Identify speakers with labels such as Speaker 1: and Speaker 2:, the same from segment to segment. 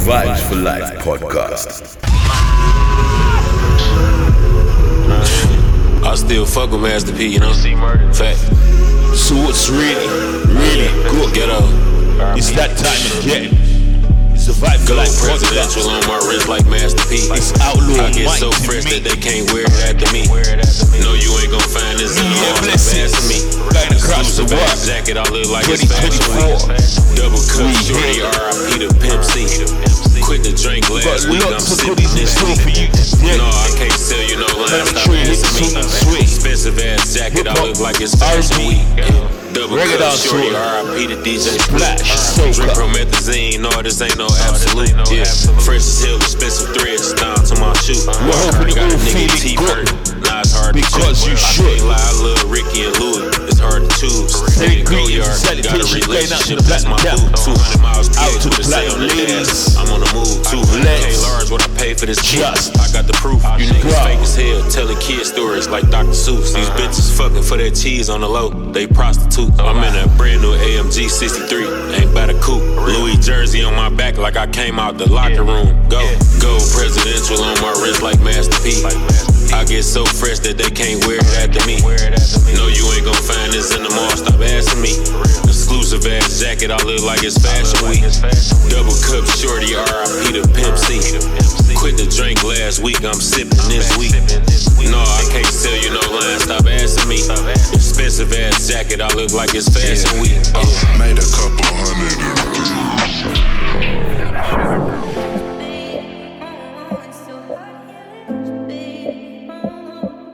Speaker 1: Vibes for Life podcast.
Speaker 2: I still fuck with Master P, you know? Fact.
Speaker 3: So what's really, really good?
Speaker 2: Get up.
Speaker 3: It's that time again. It's a vibe for
Speaker 2: Go
Speaker 3: life
Speaker 2: presidential on my wrist like Master P.
Speaker 3: It's outlaw
Speaker 2: I get so fresh that they can't wear it after me. No, you ain't gon' find this in the
Speaker 3: Yeah,
Speaker 2: mall.
Speaker 3: blessings.
Speaker 2: Me.
Speaker 3: Across the
Speaker 2: ass jacket, I look like it's fashion Double cup, shorty. RIP to Pimp C. Quit the drink last week, I'm sipping this
Speaker 3: for you. Yeah.
Speaker 2: No, I can't sell you no line. Stop asking me. Expensive ass jacket, I look like it's fashion week. Double
Speaker 3: dancehall.
Speaker 2: shorty, RIP to DJ
Speaker 3: Splash,
Speaker 2: uh,
Speaker 3: Drink
Speaker 2: promethazine, no, this ain't no absolute. Yeah, fresh as hell, expensive threads down to my shoe. Got a nigga
Speaker 3: feeling
Speaker 2: T-bird.
Speaker 3: good.
Speaker 2: Nah, it's hard
Speaker 3: Because
Speaker 2: to
Speaker 3: you
Speaker 2: choose. I
Speaker 3: should.
Speaker 2: can't lie, I love Ricky and Louis. It's hard to choose. Go
Speaker 3: greetings,
Speaker 2: yard, got a
Speaker 3: salutations, out to
Speaker 2: relationship,
Speaker 3: the
Speaker 2: that's my
Speaker 3: black
Speaker 2: boo. 200 miles
Speaker 3: Out to the black ladies.
Speaker 2: I'm on the move, 200
Speaker 3: Bless.
Speaker 2: K large, what I pay for this.
Speaker 3: Just.
Speaker 2: I got the proof. You niggas fake as hell, telling kid stories like Dr. Seuss. These uh-huh. bitches fucking for that cheese on the low. They prostitute. I'm in a brand new AMG 63. Ain't by the coupe. Louis jersey on my back like I came out the locker room. Go, go presidential on my wrist like Master P. I get so fresh that they can't wear it after me. No, you ain't gon' find this in the mall. Stop asking me. Exclusive ass jacket, I look like it's fashion week. Double cup shorty, RIP to Pimp C. Quit the drink last week, I'm sipping this week. No, I can't sell you no line. Stop asking me. Expensive ass jacket, I look like it's fashion week. Uh.
Speaker 4: Made a couple hundred.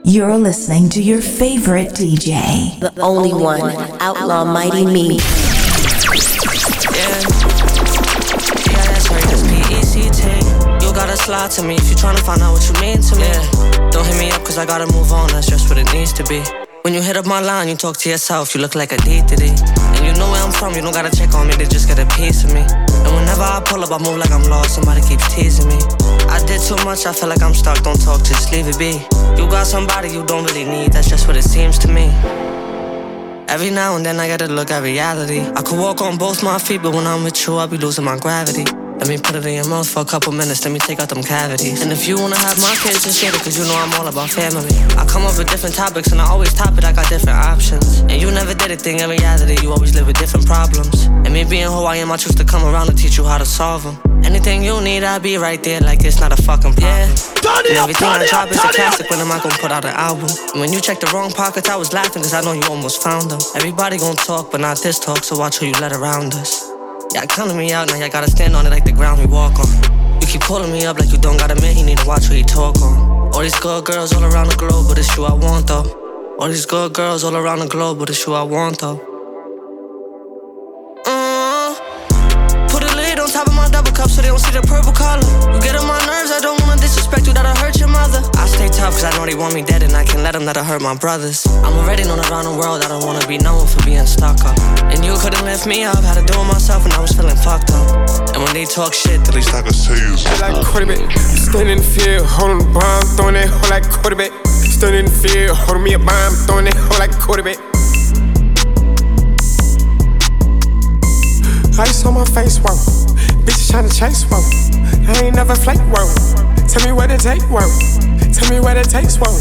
Speaker 5: You're listening to your favorite DJ.
Speaker 6: The only one, Outlaw Mighty Me.
Speaker 7: Yeah. Yeah, that's right, that's P-E-C-T You gotta slide to me if you're trying to find out what you mean to me yeah. Don't hit me up cause I gotta move on, that's just what it needs to be When you hit up my line, you talk to yourself, you look like a D to D And you know where I'm from, you don't gotta check on me, they just get a piece of me And whenever I pull up, I move like I'm lost, somebody keeps teasing me I did too much, I feel like I'm stuck, don't talk, just leave it be You got somebody you don't really need, that's just what it seems to me Every now and then I gotta look at reality. I could walk on both my feet, but when I'm with you, I'll be losing my gravity. Let me put it in your mouth for a couple minutes, let me take out them cavities. And if you wanna have my kids, just get it, cause you know I'm all about family. I come up with different topics and I always top it, I got different options. And you never did a thing in reality, you always live with different problems. And me being who I am, I choose to come around and teach you how to solve them. Anything you need, I'll be right there, like it's not a fucking problem.
Speaker 3: Turn
Speaker 7: And everything
Speaker 3: turn
Speaker 7: I drop is a
Speaker 3: turn it up.
Speaker 7: classic when am I gonna put out an album? And when you check the wrong pockets, I was laughing cause I know you almost found them. Everybody gon' talk, but not this talk, so watch who you let around us. Y'all counting me out, now y'all gotta stand on it like the ground we walk on. You keep pulling me up like you don't got a man, you need to watch who you talk on. All these good girls all around the globe, but it's you I want though. All these good girls all around the globe, but it's you I want though. So they don't see the purple color. You get on my nerves, I don't wanna disrespect you, that'll hurt your mother. I stay tough cause I know they want me dead and I can't let them that'll hurt my brothers. I'm already known around the world, I don't wanna be known for being stuck up. And you couldn't lift me up, had to do it myself and I was feeling fucked up. And when they talk shit,
Speaker 4: At least I can tell you something.
Speaker 8: like quarterback. Standing in the field, holding the bomb, throwing that hoe like quarterback. Standing in the field, holding me a bomb, throwing that hoe like quarterback. Ice on my face, whoa. Bitches tryna chase, whoa. I ain't never flake, whoa. Tell me what it take, whoa. Tell me what it takes, whoa.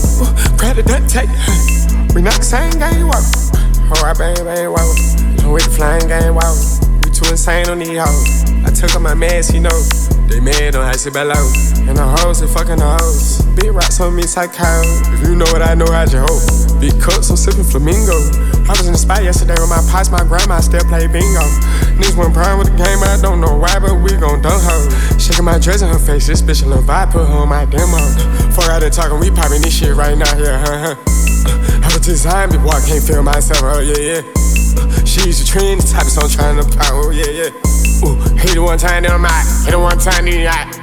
Speaker 8: Grab the duct tape. We not the same game, whoa. Oh, I bang, bang, whoa. With the flying game, whoa. We too insane on these hoes. I took off my mask, you know. They mad on icy below. And the hoes, they fucking the hoes. Big rocks on me, psycho. If you know what I know, how'd hope? Big cups, I'm sipping flamingo. I was in the spot yesterday with my pops, my grandma still play bingo. Niggas went prime with the game, I don't know why, but we gon' dunk her. Shaking my dress in her face, this bitch a little vibe, put her on my demo. Fuck out there talking, we popping this shit right now, yeah, huh, huh. I was designed before I can't feel myself, oh yeah, yeah. She's a trend, the type of song trying to pop, oh yeah, yeah. Ooh, hate it one time, then I'm out. Hate it one time, then I'm out.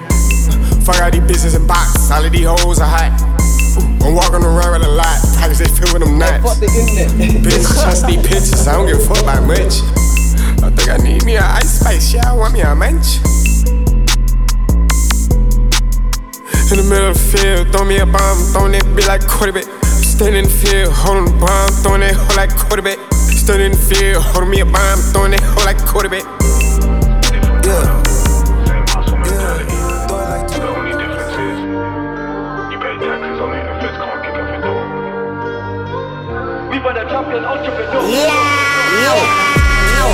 Speaker 8: Fuck all these bitches and box, all of these hoes are hot. Ooh, I'm walking around with a lot, pockets they fill with them nuts. Bitch, trust these pictures, I don't give a fuck about much. I think I need me an ice spice, yeah, I want me a munch. In the middle of the field, throw me a bomb, throwing that bitch like quarterback. Standing in the field, holding the bomb, throwing that hoe like quarterback. Standing in the field, holding me a bomb, throwing that hoe like quarterback. Yeah. Yeah.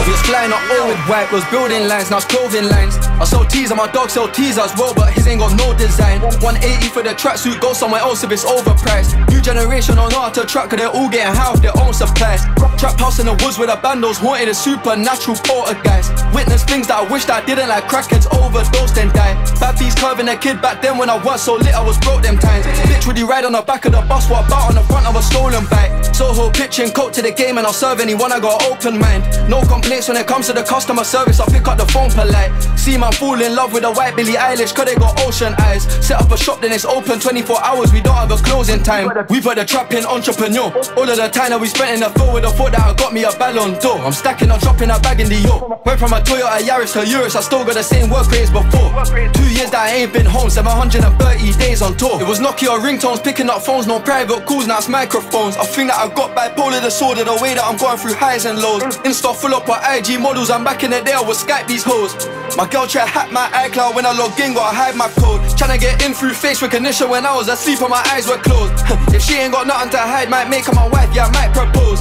Speaker 9: It's flying up all with white, was building lines, now it's clothing lines. I sell teas and my dog sell teas as well, but his ain't got no design. 180 for the tracksuit, go somewhere else if it's overpriced. New generation don't know how to track, cause they're all getting high off their own supplies. Trap house in the woods with a bandos, haunted a supernatural poltergeist. Witness things that I wish that I didn't like crackheads overdosed and die. Bad bees curving a kid back then when I was so lit, I was broke them times. bitch Literally ride on the back of the bus, what about on the front of a stolen bike. Soho pitching coat to the game and I'll serve anyone, I got open mind. No complaints when it comes to the customer service, I pick up the phone polite. See man fall in love with a white Billie Eilish, cause they got ocean eyes. Set up a shop, then it's open 24 hours, we don't have a closing time. We put the trap in entrepreneur. All of the time that we spent in the field with a thought that I got me a ballon d'or. I'm stacking on dropping a bag in the yo. Went from a Toyota Yaris to Urus, I still got the same work rates before. Two years that I ain't been home, 730 days on tour. It was Nokia ringtones, picking up phones, no private calls, now it's microphones. I think that I got bipolar disorder, the way that I'm going through highs and lows. Insta full up with IG models, I'm back in the day, I would Skype these hoes. My girl try hack my iCloud when I log in, gotta hide my code. Tryna get in through face recognition when I was asleep and my eyes were closed. if she ain't got nothing to hide, might make her my wife, yeah, I might propose.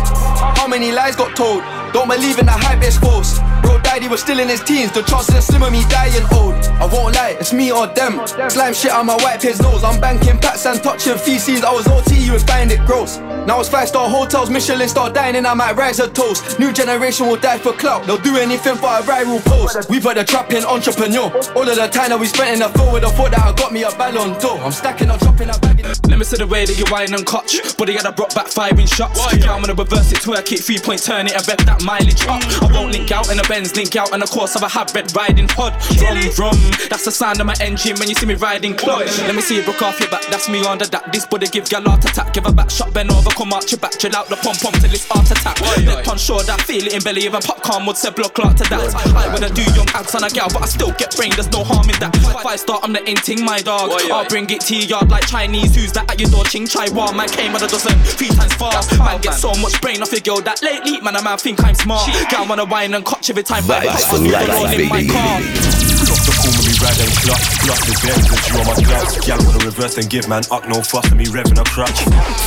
Speaker 9: How many lies got told? Don't believe in the hype, it's false. Bro died, he was still in his teens. The chances are slim of me dying old. I won't lie, it's me or them. Slime shit on my white his nose. I'm banking packs and touching feces. I was OT, you would find it gross. Now it's five star hotels, Michelin star dining. I might rise a toast. New generation will die for clout. They'll do anything for a viral post. We put the trap in entrepreneur. All of the time that we spent in the field with the thought that I got me a ballon d'or. I'm stacking on dropping a bag in
Speaker 10: Let me see the way that you whine and clutch. Body had a brought back firing shots. Yeah, I'm gonna reverse it, twerk it, three point turn it, and bet that mileage up. I won't link out in a Benz, link out in the course of a hot red riding pod. Drum, drum, that's the sound of my engine when you see me riding clutch. Let me see you broke off your back, that's me under that. This body give gal heart attack, give a back shot, bend over, come out your back, chill out the pom pom till it's heart attack. Left on that feel it in belly, even popcorn would say block clot to that. I wanna do young acts on a gal, but I still get brain, there's no harm in that. Five star, I'm the inting, my dog. I'll bring it to your yard like Chinese, who's that at your door? Ching Chai Wan, man came at a dozen, three times fast. Man get so much brain off your girl that lately, man, a man think I'm smart. Gal wanna wine and coach every time But I
Speaker 1: Vibes
Speaker 10: pass
Speaker 1: for
Speaker 10: through the
Speaker 1: life,
Speaker 10: road in my car.
Speaker 3: Drop the cool when ride and clutch. Plus the Benz with you on my gloves. Gal wanna reverse and give man up, no fuss, and me revving a crutch.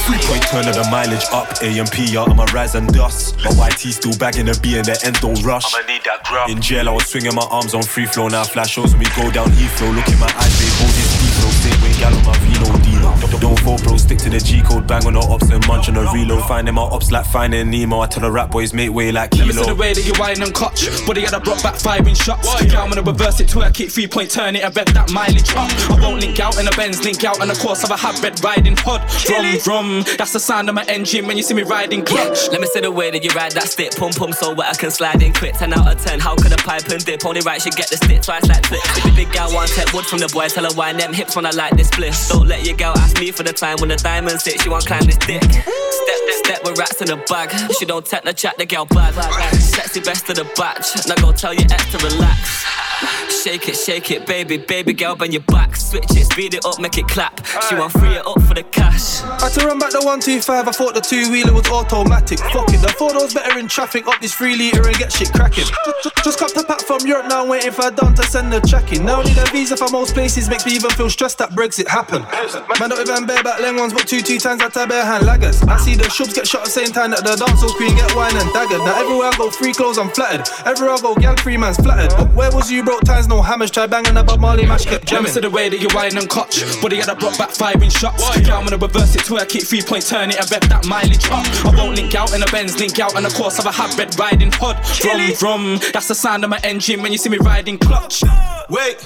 Speaker 3: Three point turn of the mileage up. AMP, yeah, I'm a rise and dust. My YT still bagging the B and the end don't rush. I'ma need that grub. In jail, I was swinging my arms on free flow. Now flash shows when we go down Heathrow. Look in my eyes, they hold this deep flow. Same way, gal on my reload deal. Don't fall, bro, stick to the G code. Bang on the ops and munch on the reload. Finding my ops like finding Nemo. I tell the rap boys, make way like
Speaker 10: Let me see the way that you whine and clutch. Body had a brought back firing shots. Yeah, I'm gonna reverse it, twerk it, three point turn it, and rev that mileage up. I won't link out in a Benz, link out in the course of a hot red riding pod. Drum, drum, that's the sound of my engine when you see me riding clutch.
Speaker 11: Let me see the way that you ride that stick, pum pum, so wet I can slide in quick. 10 out of 10, how could a pipe and dip? Only right, should get the stick twice like flip. If the big gal want tech wood from the boy, tell her why them hips when I like this bliss. Don't let your gal ask me for the time when the diamond sits, she want climb this dick. Step, step with rats in a bag. She don't take the chat, the girl bad. Sexy best of the batch. Now go tell your ex to relax. Shake it, shake it, baby, baby girl, bend your back. Switch it, speed it up, make it clap. She want free it up for the cash.
Speaker 12: I had to run back the 125, I thought the two wheeler was automatic. Fuck it, I thought I was better in traffic. Up this 3 litre and get shit cracking. Just, got the pack from Europe now, waiting for Don to send the check in. Now I need a visa for most places, makes me even feel stressed that Brexit happened. Man, don't even bear back leng ones, but two, two times I tie bare hand laggers. I see the shubs get shot at the same time that the dancehall queen get wine and daggered. Now everywhere I go, free clothes, I'm flattered. Everywhere I go, gang free man's flattered. But where was you, broke times, no hammers, try banging about Marley match, kept
Speaker 10: Let me
Speaker 12: jamming.
Speaker 10: see the way that you whine and clutch. Body had a brought back firing shots. Yeah, I'm gonna reverse it, twerk it, three point turn it, and rev that mileage up. I won't link out in a Benz, link out in the course of a hot red riding pod. Drum, drum, that's the sound of my engine when you see me riding clutch.
Speaker 13: Wait,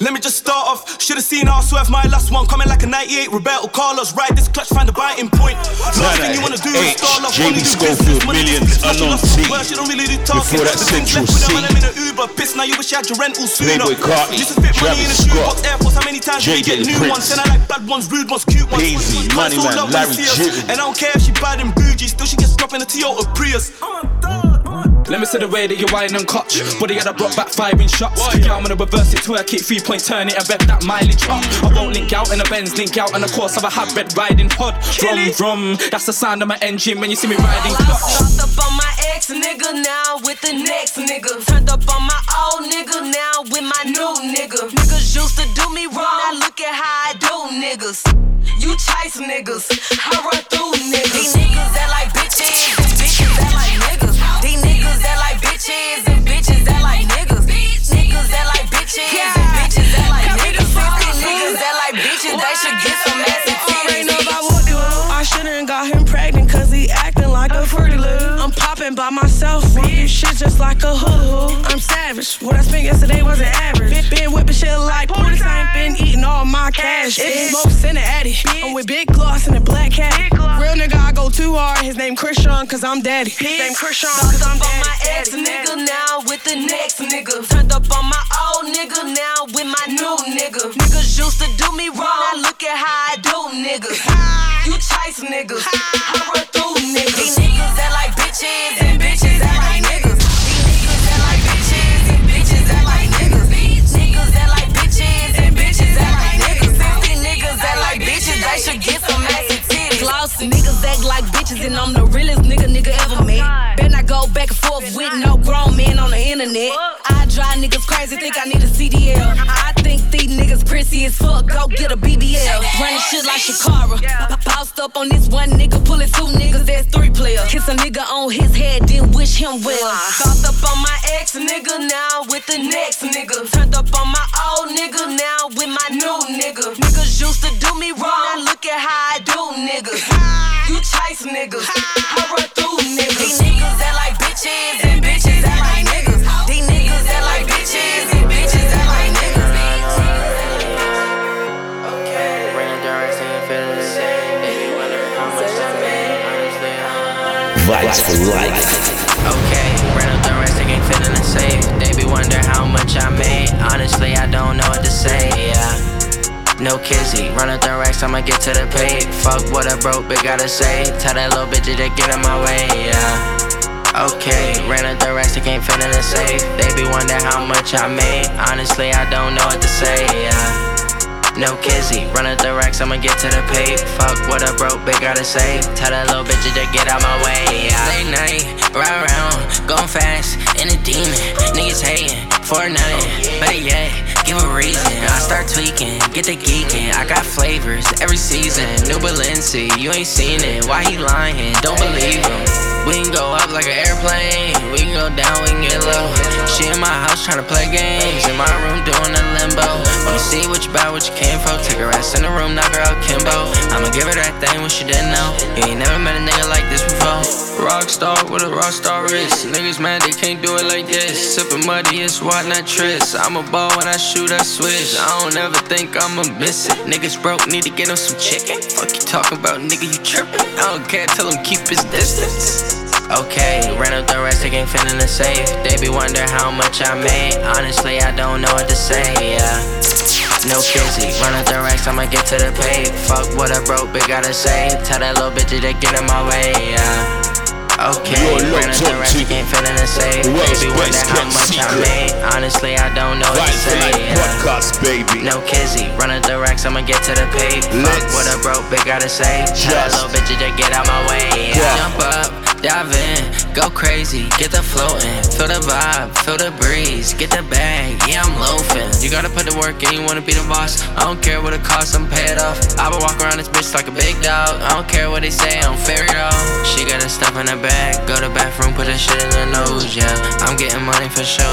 Speaker 13: let me just start off. Should've seen our swerve, my last one coming like a 98. Roberto Carlos, ride this clutch, find the biting point. Last thing you wanna do is
Speaker 3: H,
Speaker 13: start off
Speaker 3: JB
Speaker 13: only do
Speaker 3: Schofield,
Speaker 13: business, money
Speaker 3: millions,
Speaker 13: business, nothing
Speaker 3: unknown
Speaker 13: else.
Speaker 3: T.
Speaker 13: You don't really do talking.
Speaker 3: Before that
Speaker 13: The things
Speaker 3: Central
Speaker 13: left with them,
Speaker 3: C.
Speaker 13: in an Uber. Piss, now you wish you had your rental sooner.
Speaker 3: Playboy Carti,
Speaker 13: Used to fit money in a
Speaker 3: Travis
Speaker 13: shoebox,
Speaker 3: Scott,
Speaker 13: Air Force. How many times
Speaker 3: Jay
Speaker 13: did you get new
Speaker 3: Prince.
Speaker 13: ones? And I like bad ones, rude ones, cute ones.
Speaker 3: Hazy, Money Man,
Speaker 13: low
Speaker 3: Larry
Speaker 13: you see us.
Speaker 3: June.
Speaker 13: And I don't care if she bad and bougie, still she gets dropped in a Toyota Prius.
Speaker 10: Let me see the way that you whine and clutch. Body had a brought back firing shots. Yeah, I'm gonna reverse it, twerk it, three point turn it, and rev that mileage up. I won't link out in a Benz, link out in the course of a hot red riding pod. Drum, drum, that's the sound of my engine when you see me riding clutch.
Speaker 14: Ex nigga now with the next nigga. Turned up on my old nigga now with my new nigga. Niggas used to do me wrong. Now look at how I do niggas. You chase niggas. I run through niggas. These niggas that like bitches. Bitches
Speaker 15: Walk this shit just like a hoop. I'm savage. What I spent yesterday wasn't average. Been, been whipping shit like Pootie time. Been eating all my cash. It smokes in the Addy. I'm with big gloss and a black cat. Real nigga, I go too hard. His name Christian, cause I'm daddy. His name Christian, cause I'm
Speaker 14: on
Speaker 15: daddy.
Speaker 14: my ex nigga now with the next nigga. Turned up on my old nigga now with my new nigga. Niggas used to do me wrong. Now look at how I do niggas. You chase niggas. I run through niggas. These niggas that like bitches bitches, and
Speaker 15: I'm the realest nigga nigga ever met. Better I go back and forth with no grown man on the internet. I drive niggas crazy, think I need a CDL. I think these niggas prissy as fuck, go get a BBL. Running shit like Shakara. Bossed up on this one nigga, pulling two niggas, that's three players. Kiss a nigga on his head, then wish him well.
Speaker 14: Fucked up on my ex nigga now with the next nigga.
Speaker 16: No kizzy, run up the racks, I'ma get to the pay. Fuck what I broke, but gotta say. Tell that little bitch to get in my way. Yeah. Okay, ran up the racks, they can't fit in the safe. They be wonder how much I made. Honestly, I don't know what to say. Yeah. No kizzy, run up the racks, I'ma get to the pay. Fuck what I broke, big gotta say. Tell that little bitch to get out my way. Yeah. Late night, ride around, going fast, in a demon. Niggas hating for nothing, but yet, give a reason. I start tweaking, get the geeking. I got flavors every season. New Balenci, you ain't seen it. Why he lying? Don't believe him. We can go up like an airplane, we can go down, we can get low. She in my house tryna play games, in my room doing a limbo. Wanna see what you about, what you came for. Take her ass in the room, knock her out Kimbo. I'ma give her that thing when she didn't know. You ain't never met a nigga like this before. Rockstar with a rockstar wrist. Niggas mad they can't do it like this. Sippin' muddy, it's what not tris. I'm a ball when I shoot, I switch. I don't ever think I'ma miss it. Niggas broke, need to get him some chicken. Fuck you talking about, nigga, you trippin'. I don't care, tell him keep his distance. Okay, ran up the rest, they ain't feeling the safe. They be wonder how much I made. Honestly, I don't know what to say, yeah. No kizzy, run up the racks, I'ma get to the pay. Fuck what I broke, but gotta say. Tell that little bitch to get in my way, yeah. Okay, ran up the racks, they ain't feeling the safe. Baby, wonder how much I made. Honestly, I don't know what to say, yeah.
Speaker 1: Podcast, baby.
Speaker 16: No kizzy, run up the racks, I'ma get to the pay. Fuck what I broke, but gotta say. Tell that little bitch to get out my way, yeah. Jump up dive in, go crazy, get the floating, feel the vibe, feel the breeze, get the bag, yeah I'm loafing. You gotta put the work in, you wanna be the boss. I don't care what it costs, I'm paid off. I been walk around this bitch like a big dog. I don't care what they say, I don't fear it all. She got her stuff in her bag, go to bathroom, put that shit in her nose, yeah. I'm getting money for sure.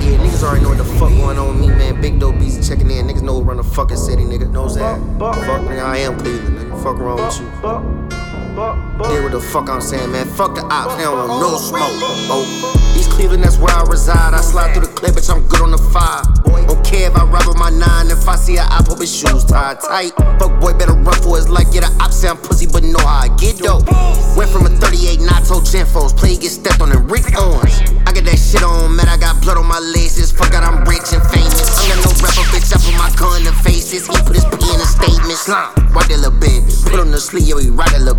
Speaker 17: Yeah, niggas already know what the fuck going on with me, man. Big dope beats checking in. Niggas know who run the fucking city, nigga. Knows that. Fuck, nigga, I am Cleveland, nigga. Fuck wrong with you. Yeah, what the fuck I'm saying, man. Fuck the ops, they don't want no smoke. Oh, East Cleveland, that's where I reside. I slide through the clip, bitch, I'm good on the fire. Don't care if I rub with my nine. If I see a op, hope his shoes tied tight. Fuck boy, better run for his life. Get a op, I'm pussy, but know how I get dope. Went from a 38 Nato Genfos, play get stepped on and Rick Owens. I got that shit on, man. I got blood on my laces. Fuck out, I'm rich and famous. I'm got no rapper, bitch. I put my gun in faces. He put his P in a statement. Slime, right that little baby. Put on the sleeve, yo, he right that little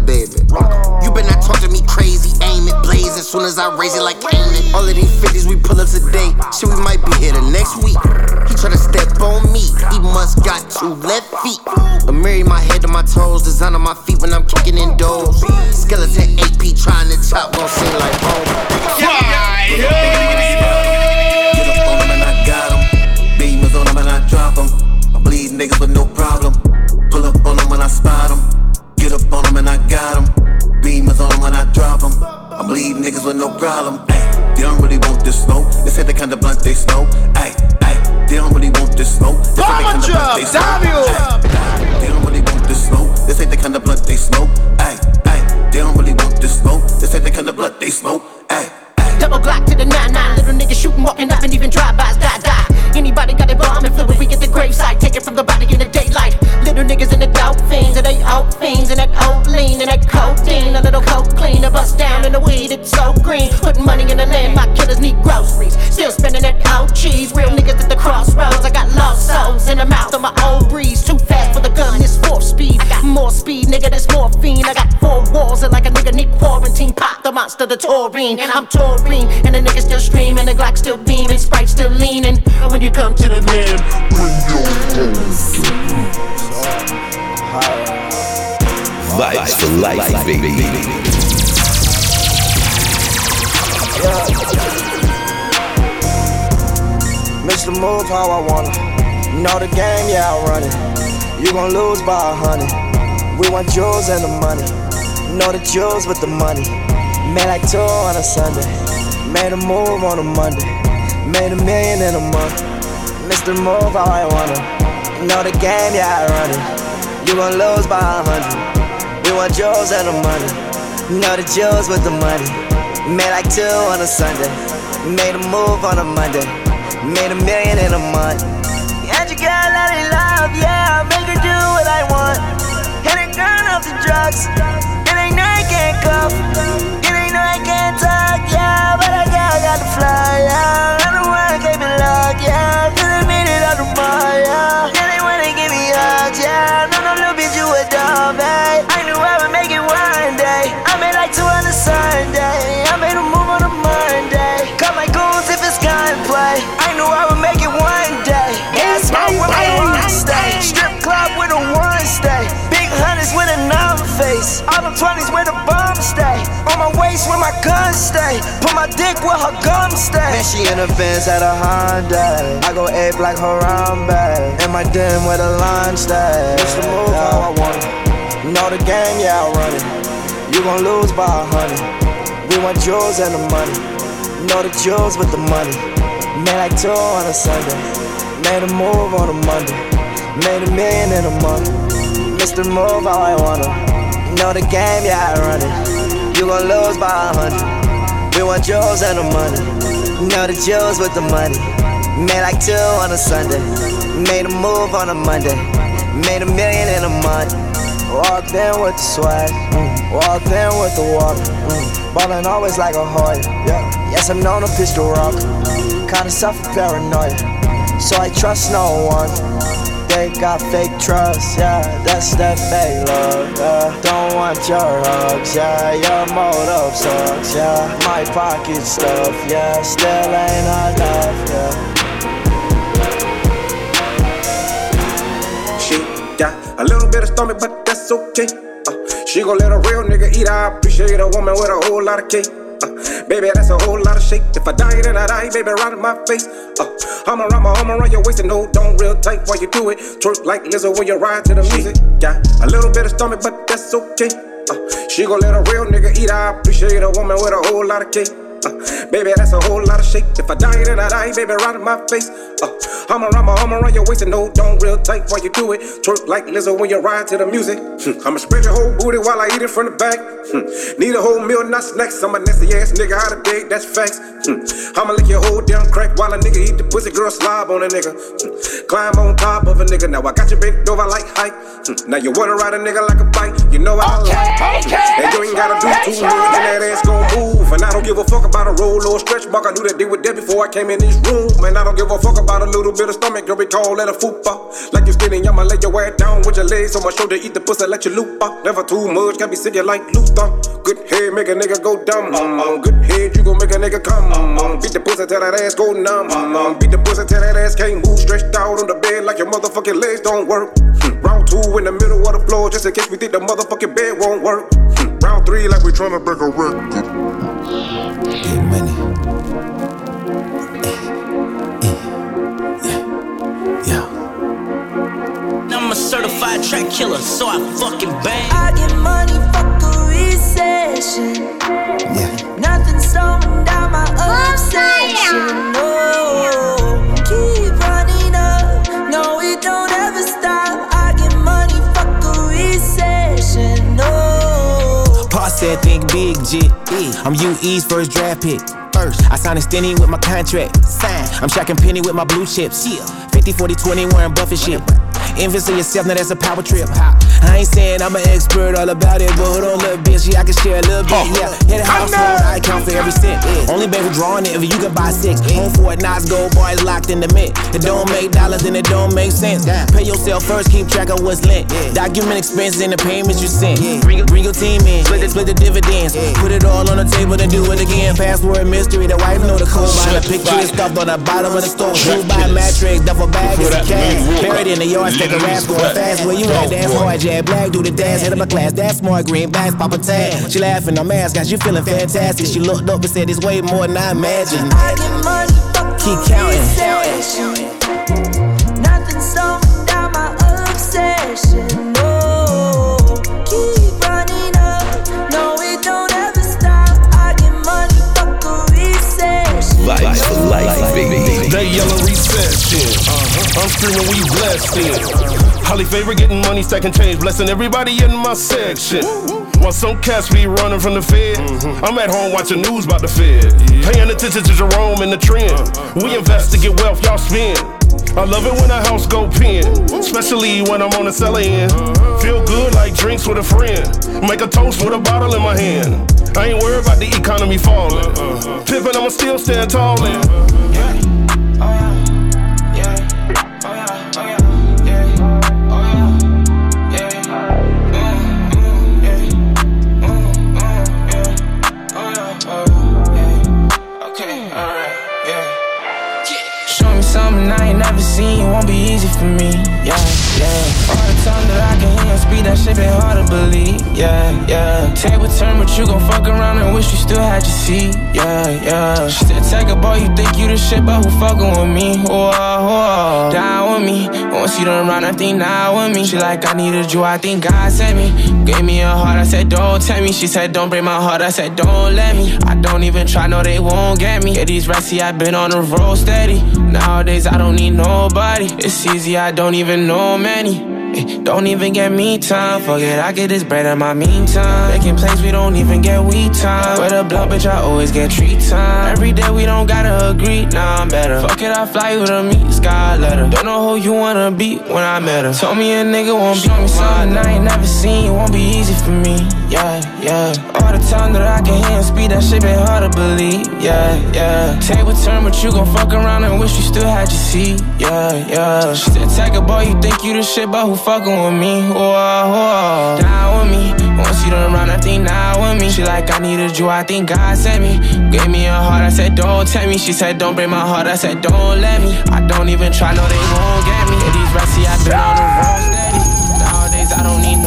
Speaker 17: You better not talk to me crazy. Aim it, blaze as soon as I raise it like Canaan. All of these 50s we pull up today. Shit, we might be here the next week. He try to step on me. He must got two left feet. I marry my head to my toes. Design on my feet when I'm kicking in doors. Skeleton AP trying to chop, gon' sing like home.
Speaker 18: Niggas with no problem. Pull up on 'em when I spot 'em. On 'em and I got 'em. Beamers on 'em when I drop 'em. I bleed niggas with no problem. Ay, they don't really want this smoke. They say the kind of blunt they smoke. Ay, ay, they don't really want this smoke. They say the kind of blunt they smoke. Ay, ay, they don't really want this smoke. They say the kind of blunt they smoke. Ay, ay, they don't really want the smoke. This ain't the kind of blood they smoke. Ay.
Speaker 19: Double Glock to the 9-9, little niggas shooting, walking up and even drive-bys, die, die. Anybody got a bomb and fluid, we get the graveside, take it from the body fiends, and that old lean, and that codeine, a little coke clean, a bust down in the weed, it's so green. Putting money in the land, my killers need groceries. Still spending that old cheese, real niggas at the crossroads. I got lost souls in the mouth of my old breeze, too fast for the gun, it's four speed. I got more speed, nigga, that's morphine. I got four walls, and like a nigga need quarantine, pop the monster, the taurine, and I'm taurine, and the niggas still streaming, the Glock still beaming, Sprite still leaning. When you come to the land,
Speaker 1: Vibes for life, baby.
Speaker 20: Mix the move how I wanna. You know the game, yeah, I run it. You gon' lose by a hundred. We want jewels and the money. Know the jewels with the money. Made like two on a Sunday. Made a move on a Monday. Made a million in a month. The move how I wanna. You know the game, yeah, I run it. You gon' lose by a hundred. We want jewels and the money. You know the jewels with the money. Made like two on a Sunday. Made a move on a Monday. Made a million in a month. And you got lot of love, yeah. I make her do what I want. And it gone off the drugs. It ain't no I can't cuff. It ain't no I can't talk, yeah. But I got, I got to fly, yeah. I don't wanna keep yeah. Cause I made it out the mud, yeah. And they wanna give me hugs, yeah. No, no, little bitch, you a dumb, babe. Sunday. I made a move on a Monday. Cut my goons if it's gunplay. I knew I would make it one day. Yeah, smoke with my one stay. Strip club with a one stay. Big hunters with a numb face. All the 20s where the bum stay. On my waist where my gun stay. Put my dick where her gum stay. Man, she in a Benz at a Honda. I go ape like Harambe. In my den where the line stay. It's the move how I want it. Know the game, yeah, I run it. You gon' lose by a hundred. We want jewels and the money. Know the jewels with the money. Made like two on a Sunday. Made a move on a Monday. Made a million in a month. Mr. Move how I wanna. Know the game, yeah, I run it. You gon' lose by a hundred. We want jewels and the money. Know the jewels with the money. Made like two on a Sunday. Made a move on a Monday. Made a million in a month. Walked in with the swag. Mm. Walked in with the water. Mm. Ballin' always like a Hoya. Yeah. Yes, I'm known to pistol rock. Kinda suffer paranoia. So I trust no one. They got fake trust, yeah, that's that fake love, yeah. Don't want your hugs, yeah, your motive sucks, yeah. My pocket stuff, yeah, still ain't enough, yeah.
Speaker 21: A little bit of stomach, but that's okay. Uh, she gon' let a real nigga eat. I appreciate a woman with a whole lot of cake. Uh, baby, that's a whole lot of shake. If I die, then I die, baby, right in my face. Uh, I'm around my arm around your waist and hold on real tight while you do it. Twerk like Lizzo when you ride to the music. Got a little bit of stomach, but that's okay. Uh, she gon' let a real nigga eat. I appreciate a woman with a whole lot of cake. Uh, baby, that's a whole lot of shake. If I die, then I die, baby, right in my face. Uh, I'm around my arm around your waist and no, don't real tight while you do it. Twerk like Lizzo when you ride to the music. Hmm, I'ma spread your whole booty while I eat it from the back. Hmm, need a whole meal, not snacks. I'm a nasty ass nigga, how to date, that's facts. Hmm, I'ma lick your whole damn crack while a nigga eat the pussy, girl slob on a nigga. Climb on top of a nigga. Now I got you bent over like hike. Now you wanna ride a nigga like a bike. You know I like. Hmm, and you ain't gotta do too much, and that ass gon' move. And I don't give a fuck about a roll or a stretch mark. I knew that they were dead before I came in this room. Man, I don't give a fuck about a little bit of stomach. You'll be called at a fupa. Like you're skinny, I'ma lay your ass down with your legs on my shoulder. Eat the pussy, let you loop up. Never too much, can't be sick like Luther. Good head, make a nigga go dumb. Um, good head, you gon' make a nigga come. Um, beat the pussy till that ass go numb. Um, beat the pussy till that ass can't move. Stretched out on the bed like your motherfucking legs don't work. Hmm, Round two in the middle of the floor, just in case we think the motherfucking bed won't work. Hmm, Round three like we tryna break a record.
Speaker 22: Get money.
Speaker 23: I'm a certified track killer, so I fucking bang.
Speaker 24: I get money, fuck a recession. Yeah. Nothing slowing down my obsession. No,
Speaker 25: said think
Speaker 26: big jit. I'm UE's first draft pick. First, I signed a stinny with my contract. Sign. I'm shacking penny with my blue chips. 50, 40, 20 wearing Buffett shit. Envy yourself, now that's a power trip. I ain't saying I'm an expert all about it, but hold on, little bitch, yeah, I can share a little bit. Yeah, hit a household, I account for every cent. Yeah. Only bank who drawing it if you can buy six. Home for it, Nas gold boys locked in the mint. It don't make dollars, and it don't make sense. Pay yourself first, keep track of what's lent. Document expenses and the payments you sent. Bring, bring your team in, split the, split the dividends. Put it all on the table, then do it again. Password mystery, the wife know the code. Behind the picture is stuffed on the bottom of the store. Shoes by mattress, duffel bag is a cash. Buried in the yard, stick a rasp going fast. Where you at? Dance hard, jab black, do the dance, head of my class. That's smart, green bags, pop a tag. She laughing, I'm ass, got you feeling fantastic. She looked up and said, It's way more than I imagined. Keep counting.
Speaker 27: Nothing so down my obsession. No,
Speaker 28: Vibes for life, baby.
Speaker 29: They yellow recession. Uh-huh. I'm screaming, we blessed. Holly favor getting money, stacking change, blessing everybody in my section. While some cats be running from the Fed, I'm at home watching news about the Fed. Paying attention to Jerome and the trend. We invest to get wealth, y'all spend. I love it when a house go pin, especially when I'm on the seller end. Feel good like drinks with a friend. Make a toast with a bottle in my hand. I ain't worried about the economy falling. Pippin', I'ma still stand tall.
Speaker 30: Won't be easy for me. Yeah, yeah. All the time that I can hear and speak, that shit been hard to believe. Yeah, yeah. Table turn, but you gon' fuck around and wish you still had your seat. Yeah, yeah. She said, take a boy, you think you the shit, but who fucking with me? Whoa, whoa. Down with me. Once you done run, I think now with me. She like, I needed you, I think God sent me. Gave me a heart, I said, don't tell me. She said, don't break my heart, I said, don't let me. I don't even try, no, they won't get me. Yeah, these see, i been on the road steady. Nowadays, I don't need nobody. It's easy, I don't even know many. Eh, Don't even get me time. Fuck it, I get this bread in my meantime. Making plays, we don't even get we time. With a blunt, bitch, I always get treat time. Every day we don't gotta agree, nah, I'm better. Fuck it, I fly you to meet sky letter. Don't know who you wanna be when I met her. Told me a nigga won't be me something I ain't never seen. It won't be easy for me, yeah, yeah. All the time that I can hear and speak, that shit been hard to believe, yeah, yeah. Table turn, but you gon' fuck around and wish you still had your seat, yeah, yeah. She said, take a boy, you think you the shit, but who fucking with me? Whoa, whoa. Down with me. Once you done run, I think now with me. She like, I needed you, I think God sent me. Gave me a heart, I said, don't tell me. She said, don't break my heart, I said, don't let me. I don't even try, no, they won't get me. These rats, see, I been on the road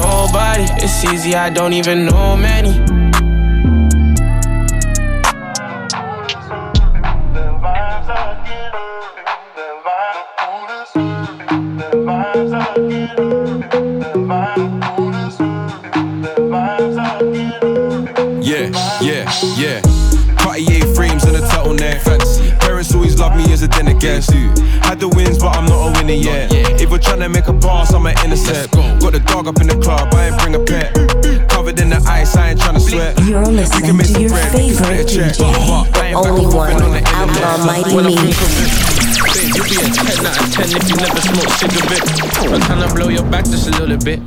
Speaker 30: nobody. It's easy, I don't even know many.
Speaker 31: Yeah, yeah, yeah. Cartier frames and a turtleneck. Fancy. Parents always love me as a den against I'm not yet. If we're trying to make a pass, I'm an intercept. Got the dog up in the club, I ain't bring a pet. Covered in the ice, I ain't trying to sweat.
Speaker 32: You're
Speaker 31: we can
Speaker 32: listening
Speaker 31: make
Speaker 32: to your
Speaker 31: bread, we can split a
Speaker 32: favorite
Speaker 31: check.
Speaker 32: DJ,
Speaker 31: But I ain't back
Speaker 32: only
Speaker 31: and forth
Speaker 32: one,
Speaker 31: on the internet.
Speaker 32: Outlaw Mighty
Speaker 31: I
Speaker 32: Me.
Speaker 31: think of it,
Speaker 33: Babe, you'll be a 10 out of 10 if you never smoke cigarette. I'm trying to blow your back just a little bit.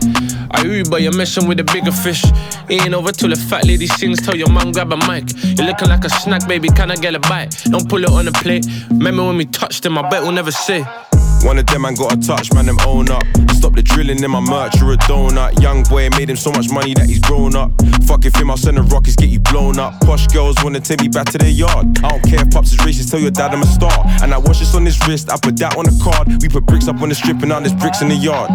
Speaker 33: I Uber, you, but you're messing with a bigger fish. Ain't over till the fat lady sings. Tell your mom grab a mic. You're looking like a snack, baby. Can I get a bite? Don't pull it on the plate. Remember when we touched them? I bet we'll never say.
Speaker 31: One of them man got a touch, man, them own up. Stop the drilling in my merch, you're a donut. Young boy made him so much money that he's grown up. Fuck if him, I'll send the rockets, get you blown up. Posh girls wanna take me back to their yard. I don't care if pops is racist, tell your dad I'm a star. And I watch this on his wrist, I put that on a card. We put bricks up on the strip and now there's bricks in the yard.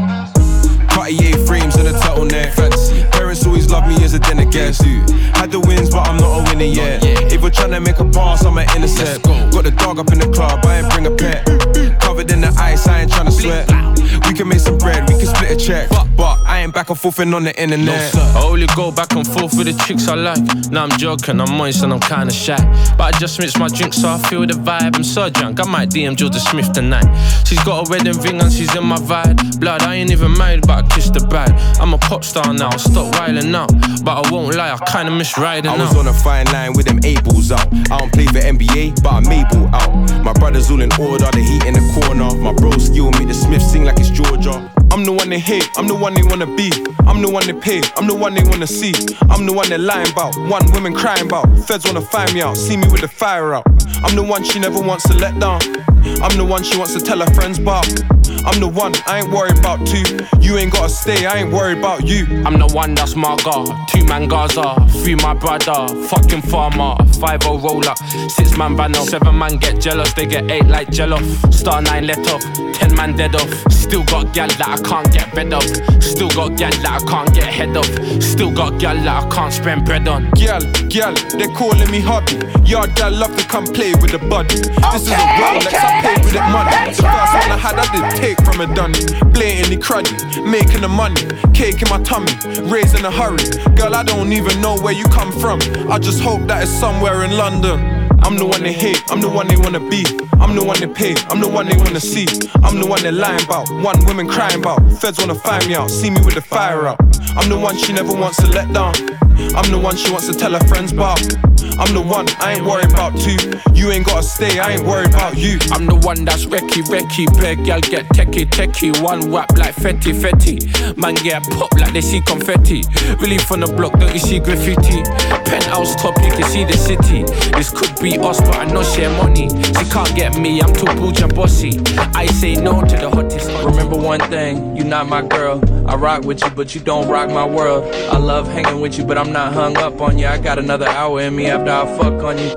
Speaker 31: Cartier frames and a turtleneck. Fancy. Parents always love me as a against you. Had the wins, but I'm not a winner yet. If we're trying to make a pass, I'm an intercept. Got the dog up in the club, I ain't bring a pet. Covered in the ice, I ain't trying to sweat. We can make some bread, we can split a check. But I ain't back back and forth and on the internet.
Speaker 34: No, sir. I only go back and forth with the chicks I like. Now I'm joking, I'm moist and I'm kinda shy. But I just mix my drink so I feel the vibe. I'm so drunk, I might DM Jordan Smith tonight. She's got a wedding ring and she's in my vibe. Blood, I ain't even married, but I kissed the bride. I'm a pop star now, stop wilding out. But I won't lie, I kinda miss riding
Speaker 31: I was
Speaker 34: out.
Speaker 31: on a fine line with them eight balls out. I don't play for NBA, but I'm able out. My brothers all in order, the heat in the corner. My bro skill make the Smith sing like it's Georgia. I'm the one they hate, I'm the one they wanna be. I'm the one they pay, I'm the one they wanna see. I'm the one they're lying about, one women crying about. Feds wanna find me out, see me with the fire out. I'm the one she never wants to let down. I'm the one she wants to tell her friends about. I'm the one, I ain't worried about two. You ain't gotta stay, I ain't worried about you.
Speaker 34: I'm the one that's my god. Two man Gaza, three my brother. Fucking farmer, five o roller, six man banner. Seven man get jealous, they get eight like jello. Star nine let off, ten man dead off. Still got gal that I can't get bed of. Still got gal that I can't get head of. Still got gal that I can't spend bread on.
Speaker 31: Gal, gal, they're calling me hubby. Yard gal love to come play with the body. This is a Rolex, I paid with it money. The first one I had, I did take from a dunny. Blatantly cruddy, making the money. Cake in my tummy, raised in a hurry. Girl, I don't even know where you come from. I just hope that it's somewhere in London. I'm the one they hate, I'm the one they wanna be. I'm the one they pay, I'm the one they wanna see. I'm the one they're lying about, one women crying about. Feds wanna find me out, see me with the fire out. I'm the one she never wants to let down. I'm the one she wants to tell her friends about. I'm the one, I ain't worried about two. You ain't gotta stay, I ain't worried about you.
Speaker 34: I'm the one that's wrecky, wrecky. Beg gal get techie, techie. One whap like fetty, fetty. Man get pop like they see confetti. Really from the block, don't you see graffiti? Penthouse top, you can see the city. This could be us, but I know share money. She can't get me, I'm too bougie and bossy. I say no to the hottest.
Speaker 35: Remember one thing, you not my girl. I rock with you, but you don't rock my world. I love hanging with you, but I'm not hung up on you. I got another hour in me after I fuck on you.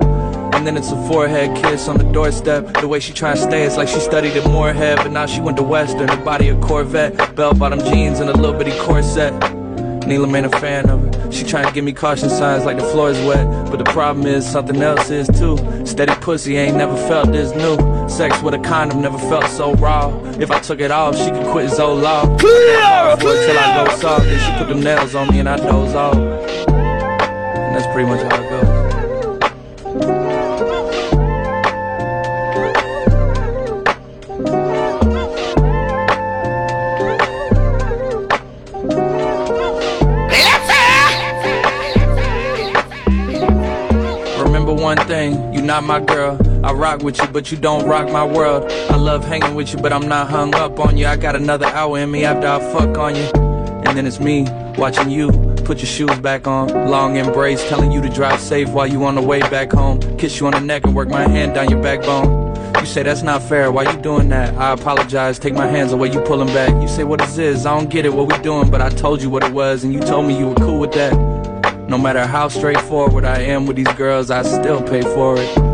Speaker 35: And then it's a forehead kiss on the doorstep. The way she try to stay, it's like she studied at Moorhead, but now she went to Western. The body a Corvette, bell bottom jeans and a little bitty corset. Neelam ain't a fan of her. She trying to give me caution signs like the floor is wet. But the problem is something else is too. Steady pussy ain't never felt this new. Sex with a condom never felt so raw. If I took it off, she could quit Zoloft. Clear, clear. Till I go soft, then she put them nails on me and I doze off. Pretty much how it goes. Remember one thing, you not my girl. I rock with you, but you don't rock my world. I love hanging with you, but I'm not hung up on you. I got another hour in me after I fuck on you. And then it's me watching you put your shoes back on. Long embrace, telling you to drive safe while you on the way back home. Kiss you on the neck and work my hand down your backbone. You say that's not fair, why you doing that? I apologize, take my hands away, you pull them back. You say what is this? I don't get it, what we doing, but I told you what it was, and you told me you were cool with that. No matter how straightforward I am with these girls, I still pay for it.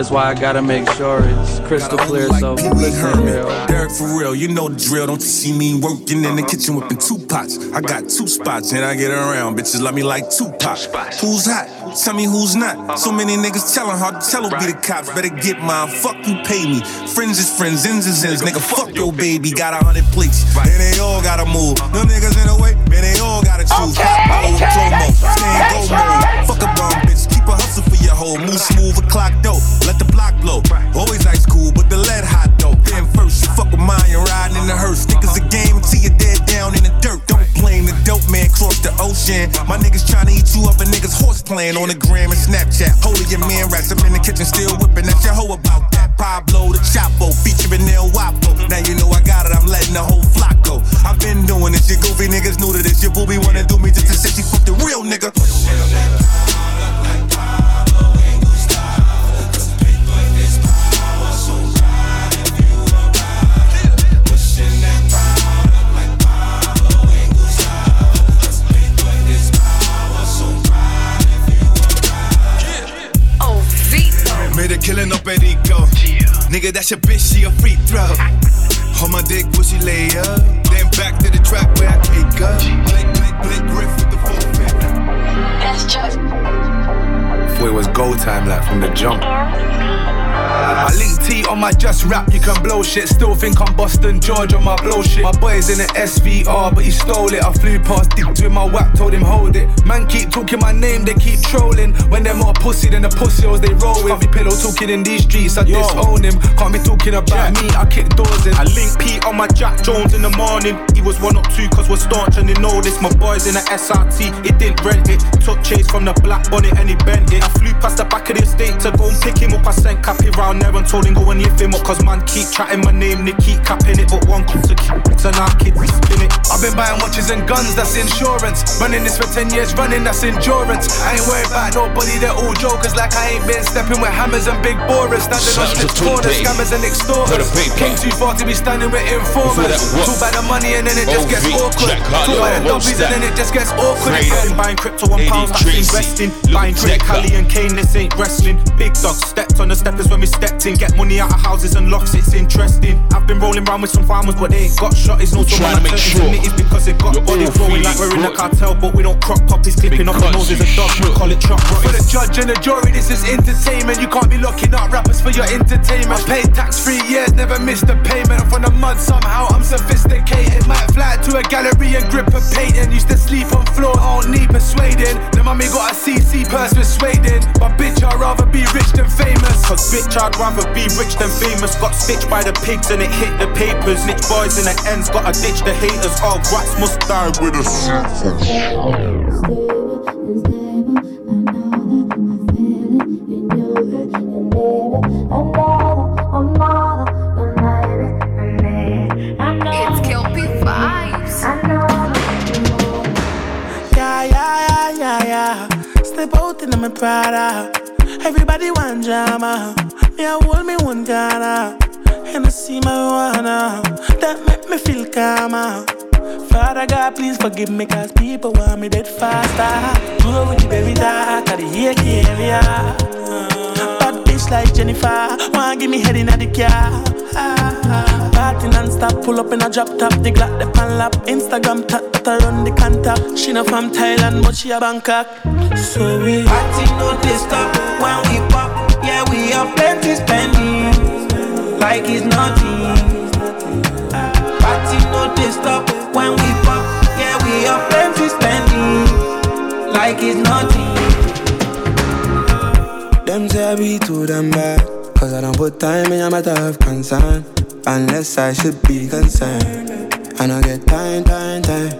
Speaker 35: That's why I gotta make sure it's crystal clear. So listen here.
Speaker 36: Derek for real, you know the drill. Don't you see me working in the uh-huh. kitchen whipping two pots? I got two spots and I get around. Bitches love me like Tupac. Who's hot? Tell me who's not. So uh-huh. many niggas telling hard to tell who be the cops. Better get mine. Fuck you, pay me. Friends is friends, ends is ends. Nigga, fuck your baby. Got a hundred plates. And they all gotta move. Uh-huh. Them niggas in the way, man, they all gotta choose. Hot mode, promo, stay in go mode. Fuck a bum, bitch. Keep a hoe. Move smooth, a clock dope. Let the block blow. Always ice cool, but the lead hot though. Then first, you fuck with mine, you're riding in the hearse. Niggas a game until you're dead down in the dirt. Don't blame the dope man, cross the ocean. My niggas tryna eat you up, a niggas horse playing on the gram and Snapchat. Holy your man rats, in the kitchen still whipping at your hoe about that. Pablo the Chapo, featuring El Wapo. Now you know I got it, I'm letting the whole flock go. I've been doing this, your goofy niggas new to this. Your booby wanna do me just to say she fucked the real nigga.
Speaker 37: Oh, Vito.
Speaker 38: Made a killing up at Eco. Nigga, that's your bitch, she a free throw. Hold my dick, pussy lay up. Then back to the track where I take up. Blake, Blake, Blake Griff with the full fit.
Speaker 37: That's just.
Speaker 39: Before it was go time, like from the jump.
Speaker 9: I link T on my just rap, you can blow shit. Still think I'm Boston George on my blow shit. My boy's in the SVR, but he stole it. I flew past dicks with my whack, told him hold it. Man keep talking my name, they keep trolling. When they're more pussy than the pussy they roll with. Can't be pillow talking in these streets, I disown him. Can't be talking about me, I kick doors in.
Speaker 1: I link P on my Jack Jones in the morning. He was one up two, cause we're staunch and they know this. My boys in the SRT, it didn't rent it. Took chase from the black bonnet and he bent it. I flew past the back of the estate to go and pick him up. I sent Cappy round there and told him go and lift him up. Cause man keep chatting my name, they keep capping it. But one comes to keep and our kids spin it.
Speaker 9: I've been buying watches and guns, that's insurance. Running this for 10 years, running, that's endurance. I ain't worried about nobody, they're all jokers. Like I ain't been stepping with hammers and big borers. Standing on street corners, scammers and extorters. Came too far to be standing with informers. Talk about the money and then it just gets awkward. Talk about the dubbies and then it just gets awkward.
Speaker 1: Been buying crypto and pounds, that's investing. Buying Drake, Cali and Kane, this ain't wrestling. Big dogs stepped on the steppers when we stepped in. Get money out of houses and locks, it's interesting. I've been rolling around with some farmers, but they ain't got shot. It's no so when I turn sure it is because it got body flowing like we're in a cartel, but we don't crop poppies clipping off the noses of dogs. We call it chop.
Speaker 9: For the judge and the jury, this is entertainment. You can't be locking up rappers for your entertainment. I paid tax three years, never missed a payment. From the mud, somehow I'm sophisticated. Might fly to a gallery and grip a painting. Used to sleep on floor, I don't need persuading. The mummy got a CC purse persuading. But bitch, I'd rather be rich than famous.
Speaker 1: Cause bitch, I'd rather be rich than famous. Got stitched by the pigs and it hit the papers. Rich boys in the ends, gotta ditch the haters. All rats must die with a
Speaker 40: It's Kelpie vibes.
Speaker 41: Yeah, yeah, yeah, yeah, yeah. Step out in my Prada. Everybody want drama. I hold me one Ghana. And I see marijuana. That make me feel calmer. Father God, please forgive me, cause people want me dead faster. Go with the baby dark, the AK area. Bad bitch like Jennifer, wanna give me head in the car. Party non-stop, pull up in a drop top, the Glock, the pan lap, Instagram tat, that I run the contact. She not from Thailand, but she a Bangkok. So we
Speaker 30: Party no stop when we. Yeah, we have plenty spending, like it's nothing. Party no dey stop when we pop. Yeah, we have plenty spending, like it's nothing.
Speaker 42: Them say I be too damn bad. Cause I don't put time in a matter of concern. Unless I should be concerned. I don't get time, time, time.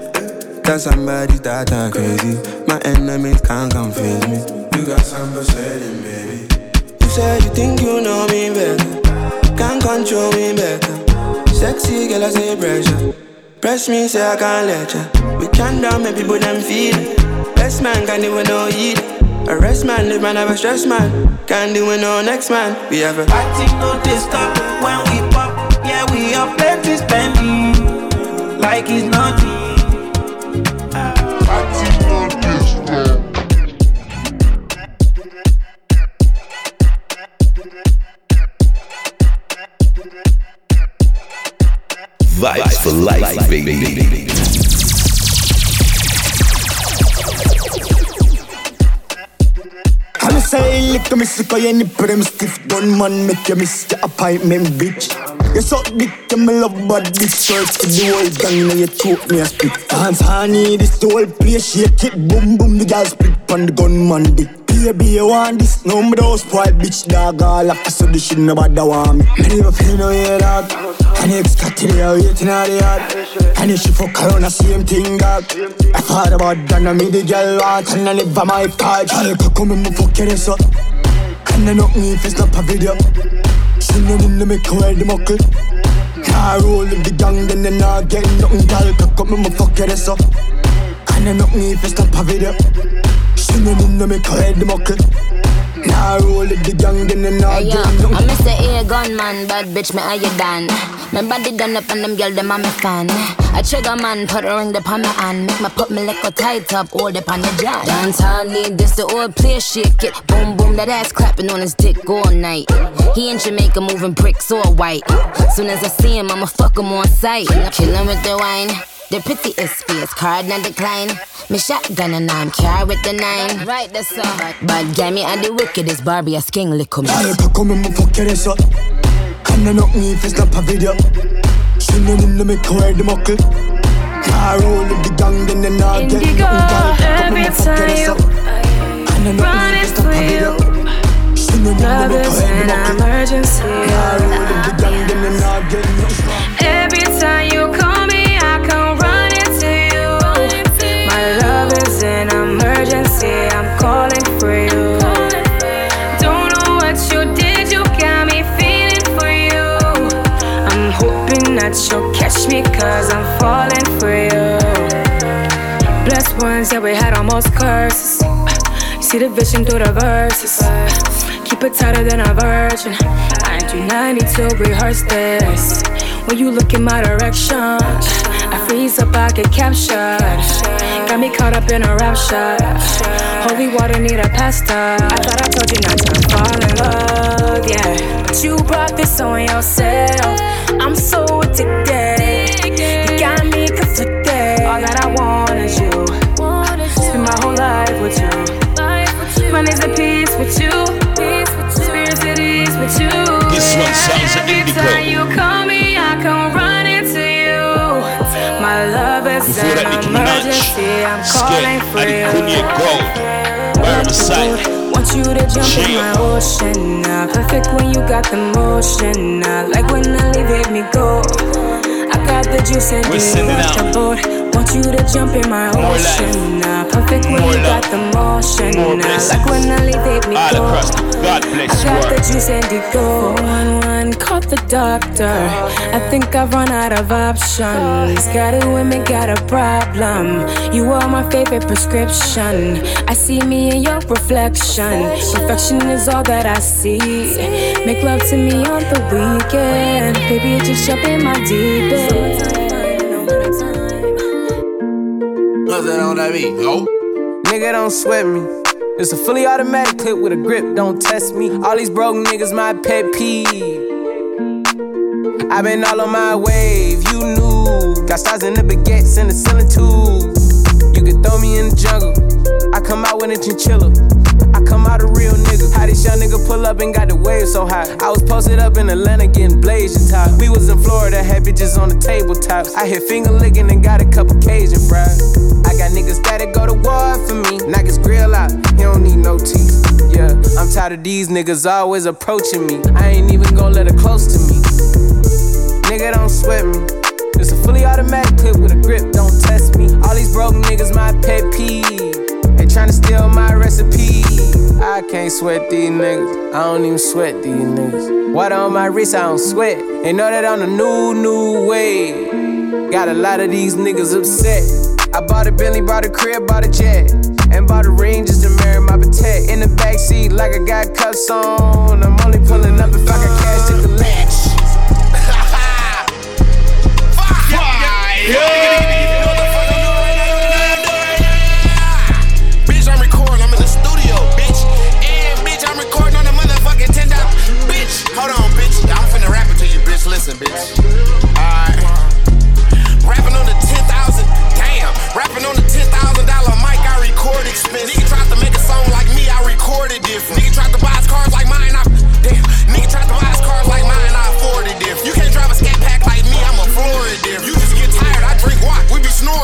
Speaker 42: Cause somebody's that crazy. My enemies can't confuse me. You got some persuading, baby. You you think you know me better. Can't control me better. Sexy girl, I say pressure. Press me, say I can't let ya. We can't down, make people them feel it. Best man can't even know eat. Arrest man, live man, have a stress man. Can't do with no next man. We have a
Speaker 30: Party no stop when we pop. Yeah, we have plenty spending, like it's nothing.
Speaker 28: Vibes for life, baby.
Speaker 43: I'm say lick me sick of any prim stiff done man make you miss the appointment bitch. You suck dick to me love but this search for the whole gang now you choke me a spit. Dance honey this the whole place shake it boom boom the girl split on the gunman dick. Baby, you want this? No, me don't spoil bitch dog all up so this shit nobody want me. Me never feel no way dog. And you got to the waiting out the yard. And if she fuck around the same thing dog. I thought about that now me the girl want and I never my part. Girl, you come and me fuck your ass up. And I knock me if it's not a video. She know need to make her the muckle. Car roll with the gang, then they not get nothing. Girl, cock up me me fuck your ass up. And I knock me if it's not a video. No need eh, to make her muckle. Nah, roll with the gang, then they not
Speaker 32: Hey, yo. I'm Mr. A gunman, bad bitch, me how you done? My body done up and them girl, them I'm a fan. I trigger man, put a ring upon my hand. Make my put me like a tight up, hold up on your jaw. Dance hall need this, the old place shake it. Boom, boom, that ass clapping on his dick all night. He in Jamaica moving bricks all white. Soon as I see him, I'ma fuck him on sight. Kill him with the wine. The prettiest face, card not decline. Me shotgun and I'm car with the nine. Right, that's all. But get me and the wickedest Barbie, a sking lick me.
Speaker 43: Allez, pas comme mon fucker är så Kan den upp mig för snabba video Känner in dem i kvar the mockel Car roll the gang, den är nagen
Speaker 24: Indigo, every time you run into you. Love is an emergency. Every time you call I'm calling for you. Don't know what you did, you got me feeling for you. I'm hoping that you'll catch me, cause I'm falling for you. Blessed ones, yeah, we had almost curses. You see the vision through the verses. Keep it tighter than a virgin. I do not need to rehearse this. When you look in my direction, I freeze up, I get captured. Got me caught up in a rapture. Holy water need a pastor. I thought I told you not to fall in love, yeah. But you brought this on yourself. I'm so addicted. You got me conflicted. All that I want is you. Spend my whole life with you. My days at peace with you. Spirits at ease with you.
Speaker 1: This one sounds like
Speaker 24: Every
Speaker 1: indigo. Nicki Minaj.
Speaker 24: emergency. I'm calling for you.
Speaker 1: Kunye Gold. Beside.
Speaker 24: Want you to jump in my ocean now. Perfect when you got the motion now. Like when I leave, hit me go. I got the juice and
Speaker 1: We're
Speaker 24: you
Speaker 1: sending out
Speaker 24: the boat. Want you to jump in my
Speaker 1: More
Speaker 24: ocean now. Perfect when
Speaker 1: More
Speaker 24: you
Speaker 1: love.
Speaker 24: got the motion
Speaker 1: More
Speaker 24: now.
Speaker 1: blessings.
Speaker 24: Like when I leave, hit me
Speaker 1: All
Speaker 24: go.
Speaker 1: across the God bless
Speaker 24: I got the
Speaker 1: world.
Speaker 24: juice and it go. One one, call the doctor. I think I've run out of options. Got a women, got a problem. You are my favorite prescription. I see me in your reflection. Perfection is all that I see. Make love to me on the weekend. Baby, just jump in my deep end.
Speaker 44: What's that on that beat? Yo.
Speaker 30: Nigga, don't sweat me. It's a fully automatic clip with a grip, don't test me. All these broke niggas, my pet peeve. I've been all on my wave, you knew. Got stars in the baguettes and the ceiling too. You can throw me in the jungle. I come out with a chinchilla. I come out a real nigga. How this young nigga pull up and got the wave so high? I was posted up in Atlanta getting blazing top. We was in Florida, had bitches on the tabletops. I hit finger licking and got a couple Cajun fries. I got niggas that'll go to war for me. Knock his grill out, he don't need no teeth. Yeah, I'm tired of these niggas always approaching me. I ain't even gonna let her close to me. Nigga, don't sweat me. It's a fully automatic clip with a grip, don't test me. All these broke niggas, my pet peeve. They tryna steal my recipe. I can't sweat these niggas. I don't even sweat these niggas. Water on my wrist, I don't sweat. They know that I'm the new, new way. Got a lot of these niggas upset. I bought a Bentley, bought a crib, bought a jet. And bought a ring just to marry my protect. In the backseat, like I got cuffs on. I'm only pulling up if I got cash to collect.
Speaker 44: Bitch,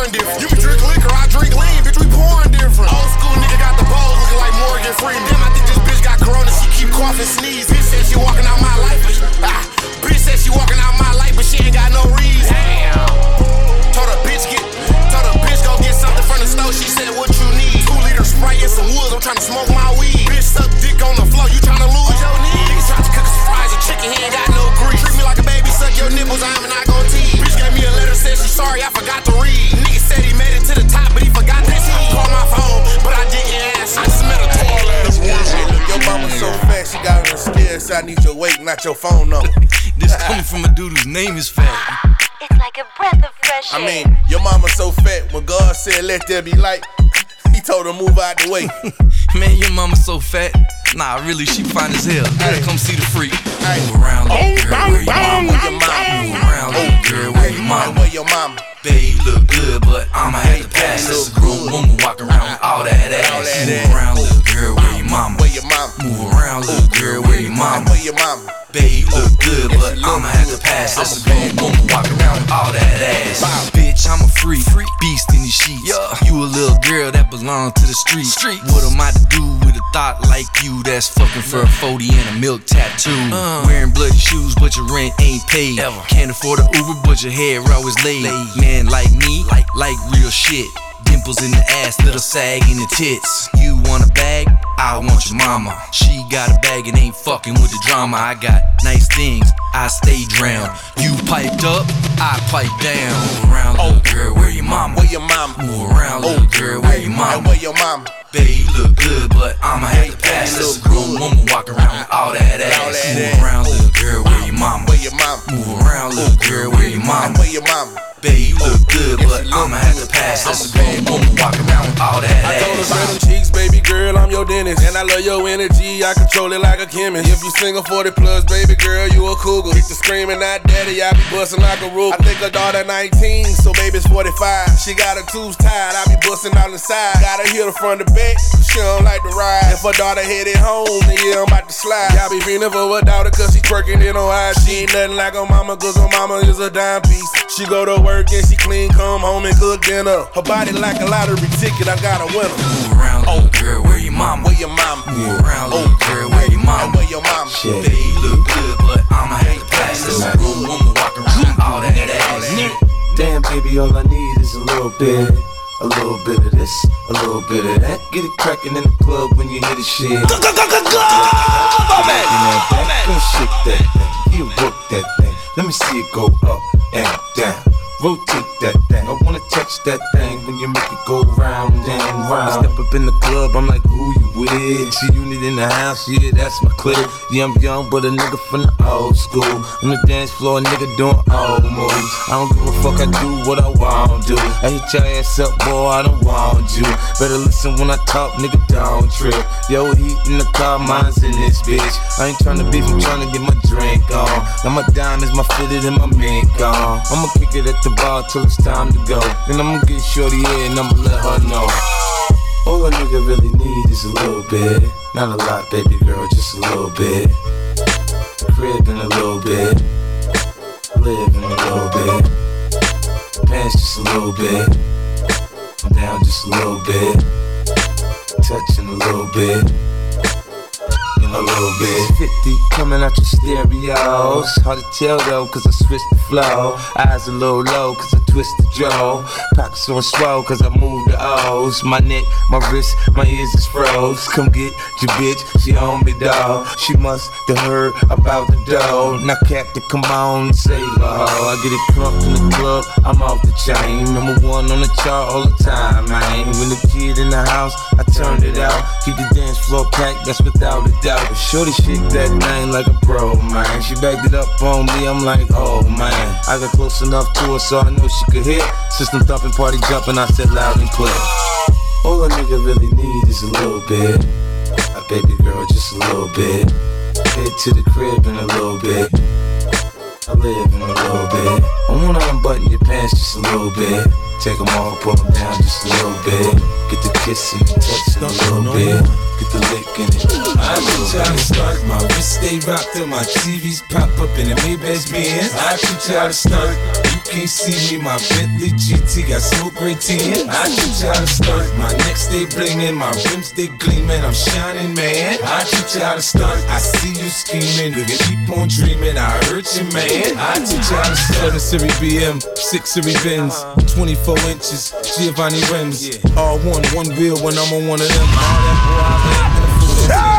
Speaker 44: Snoring different. You be drink liquor, I drink lean, bitch, we pouring different. Old school nigga got the balls looking like Morgan Freeman. Damn, I think this bitch got corona, she keep coughing, sneeze. Bitch said she walking out my life, but ah, bitch said she walking out my life, but she ain't got no reason. Damn. Told her bitch get, told her bitch go get something from the store. She said what you need? Two liter Sprite and some woods. I'm trying to smoke my weed. Bitch suck dick on the floor. You trying to lose your knee? Niggas tried to cook us fries and chicken. He ain't got no grease. Treat me like a baby. Suck your nipples. I'm not gonna tease. Bitch gave me a letter. Said she sorry. I forgot to read.
Speaker 45: Her I need your weight, not your phone number.
Speaker 46: This coming from a dude whose name is Fat.
Speaker 24: It's like a breath of fresh air.
Speaker 45: I mean, your mama so fat, when God said let there be light, he told her move out the way.
Speaker 46: Man, your mama so fat. Nah, really, she fine as hell. Come see the freak. Move around, little girl. Where your mama? Move around, little girl, where your mama?
Speaker 45: Where your mama?
Speaker 46: Babe, you look good, but I'ma have to pass. That's a grown woman walking around with all that ass. Move around, little girl, where your mama?
Speaker 45: Where your mama?
Speaker 46: Move around, little girl, where your mama?
Speaker 45: Where your mama?
Speaker 46: Babe, look good, but I'ma have to pass. That's a grown woman walking around with all that ass. Bitch, I'm a freak, beast in these sheets. Yeah. You a little girl that belong to the street. What am I to do with a thought like you that's fucking for a 40 and a milk tattoo? Uh. Wearing bloody shoes, but your rent ain't paid. Can't afford a Uber, but your hair always laid. Man like me, like like real shit. In the ass, little sag in the tits. You want a bag? I want your mama. She got a bag and ain't fucking with the drama. I got nice things, I stay drowned. You piped up, I pipe down. Move around, little oh. girl, where your mama?
Speaker 45: Where your mama?
Speaker 46: Move around, little oh. girl, where your mama?
Speaker 45: Where your mama?
Speaker 46: Baby, you look good, but I'ma have to pass. That's a grown woman walking around with all that ass. Move around, little oh. girl, where your mama?
Speaker 45: Where your mama?
Speaker 46: Move around, little girl, where your mama?
Speaker 45: Where your mama?
Speaker 46: Baby, you look good, but I'ma have to pass. That's a grown woman walking around with all that
Speaker 45: I told her them cheeks, baby girl, I'm your dentist. And I love your energy, I control it like a chemist. If you single 40 plus, baby girl, you a cougar. Get the screaming out daddy, I be busting like a roof. I think her daughter 19, so baby's 45. She got her tubes tied, I be busting out the side. Gotta hit her from the back, she don't like to ride. If her daughter headed home, then yeah, I'm about to slide. Y'all be feeling for her daughter, cause she twerking it on IG. She ain't nothing like her mama, cause her mama is a dime piece. She go to work and she clean, come home and cook dinner. Her body like a lottery ticket, I got a winner.
Speaker 46: Move around, oh, little girl, where your mama?
Speaker 45: Where your mama?
Speaker 46: Move around, little oh, girl, where your mama?
Speaker 45: Where your mama?
Speaker 46: Babe, you look good, but I'ma have to pass. That's a grown woman walking around all that ass.
Speaker 47: Damn, baby, all I need is a little bit. A little bit of this, a little bit of that. Get it crackin' in the club when you hear the shit. Go, go, go, go, go! Go shake that thing, you work that thing. Let me see it go up and down. Rotate that thing. I wanna touch that thing when you make it go round and round. Step up in the club, I'm like, who you with? She unit in the house, yeah, that's my clique. Yeah, I'm young, but a nigga from the old school. On the dance floor, a nigga doing old moves. I don't give a fuck, I do what I want to. Do. I hit your ass up, boy, I don't want you. Better listen when I talk, nigga, don't trip. Yo, heat in the car, mine's in this bitch. I ain't tryna beef, I'm tryna get my drink on. Now my diamonds, my fitted, and my mink on. I'ma kick it at the bar till it's time to go. Then I'ma get shorty here and I'ma let her know. All a nigga really need is a little bit. Not a lot, baby girl, just a little bit. Crib in a little bit. Live in a little bit. Pants just a little bit. I'm down just a little bit. Touching a little bit. A little bit. 50 coming out your stereos. Hard to tell though, cause I switched the flow. Eyes a little low, cause I twist the jaw. Pockets on swell, cause I move the O's. My neck, my wrist, my ears is froze. Come get your bitch, she on me, dog. She must have heard about the dough. Now, Captain, come on and save her. I get it crunk in the club, I'm off the chain. Number one on the chart all the time, man. When the kid in the house, I turned it out. Keep the dance floor packed, that's without a doubt. But shorty shake that thing like a pro, man. She backed it up on me, I'm like, oh man. I got close enough to her so I know she could hit. System thumping, party jumping, I said loud and clear. All a nigga really need is a little bit. A baby girl, just a little bit. Head to the crib in a little bit. I live in a little bit. I wanna unbutton your pants just a little bit. Take them off, pull them down just a little bit. Get the kissing and touching a little bit. Get the lick in it.
Speaker 48: I teach you how to start. My wrist stay rocked till my TVs pop up in the Maybach Benz. I you how to start. Can't see me, my Bentley GT got smoke great tin. I teach you how to start. My neck stay blingin', my rims they gleamin'. I'm shining, man. I teach you how to start. I see you scheming, you can keep on dreaming. I hurt you, man. I teach you how to start. 7 Series BM, 6 Series Benz, 24 inches, Giovanni rims. All one, one wheel when I'm on one of them. All that boy,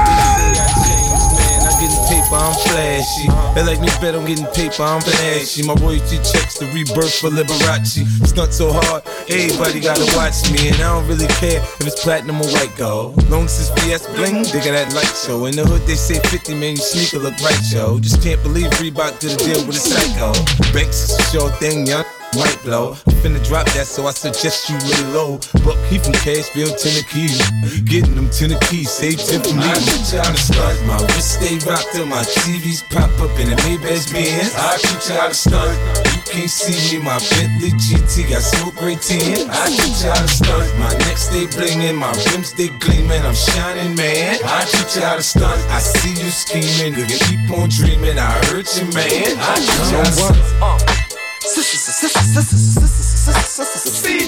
Speaker 48: paper, I'm flashy. They like me better, I'm getting paper, I'm flashy. My royalty checks the rebirth for Liberace. Stunt so hard, everybody gotta watch me. And I don't really care if it's platinum or white gold. Long it's VS bling, they got that light show. In the hood, they say 50 man, your sneaker look right, yo. Just can't believe Reebok did a deal with a psycho. Banks is a sure thing, young.
Speaker 49: Might blow. You finna drop that, so I suggest you lay low. Buck, he from Cashville, Tennessee. Getting them Tennessee, save tip for me. I teach you how to start. My wrist stay rocked till my TVs pop up in the Maybach Benz. I teach you how to start. You can't see me, my Bentley GT got smoke great 10. I teach you how to start. My neck stay blingin', my rims they gleamin', I'm shining, man. I teach you how to stunt. I see you scheming, you can keep on dreaming. I hurt you, man. I teach you how to stunt.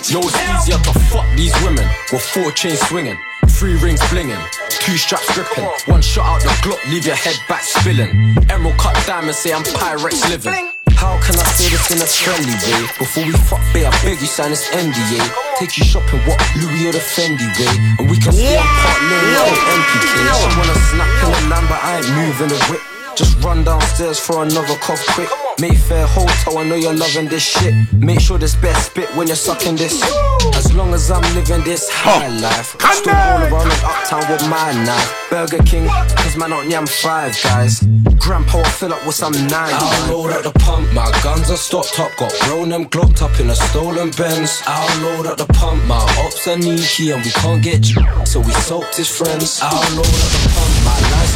Speaker 50: Yo, it's easier to fuck these women with four chains swinging, three rings blinging, two straps gripping, one shot out the Glock, leave your head back spilling. Emerald cut diamond, say I'm Pyrex living. How can I say this in a friendly way? Before we fuck, babe, I beg you sign this NDA. Take you shopping, what Louis or the Fendi way, and we can stay on Park Lane, no MPK. She wanna snap in the lamb, but I ain't moving the whip. Just run downstairs for another cough quick. Mayfair Hotel, I know you're loving this shit. Make sure this best spit when you're sucking this. As long as I'm living this high life. Still roll around in uptown with my knife. Burger King, cause man on yam five guys. Grandpa, I fill up with some nine. I'll load up the pump, my guns are stocked up. Got grown them glocked up in a stolen Benz. I'll load up the pump, my ops are sneaky and we can't get you. So we soaked his friends. I'll load up the pump, my lights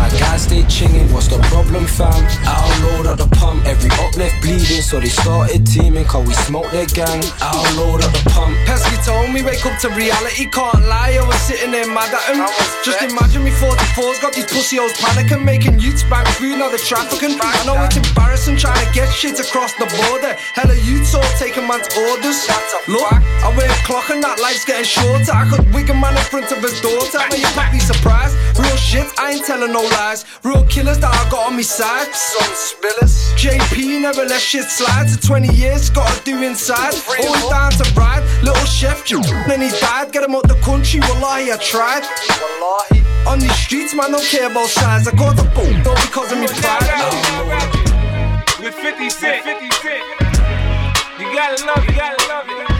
Speaker 50: my guys stay chinging. What's the problem, fam? I'll load up the pump, every up left bleeding. So they started teaming, cause we smoked their gang. I'll load up the pump.
Speaker 51: Pesky told me wake up to reality, can't lie. I was sitting there mad at him. Just imagine me 44's got these pussy hoes panicking, making youths bank through now the trafficking. I know it's embarrassing trying to get shit across the border. Hella youths all taking man's orders. Look, I wear clock and that life's getting shorter. I could wig a man in front of his daughter. Now you're probably surprised. Real shit, I ain't telling no lies. Real killers that I got on me side. Some spillers. JP never let shit slide. To 20 years, gotta do inside. Always down to ride. Little chef, then he died. Get him out the country, wallahi, I tried. Wallahi. On these streets, man, don't care about size. I got the boat, though, because of me pride.
Speaker 52: With 50 Cent, 50 Cent. You gotta love it, you gotta love it.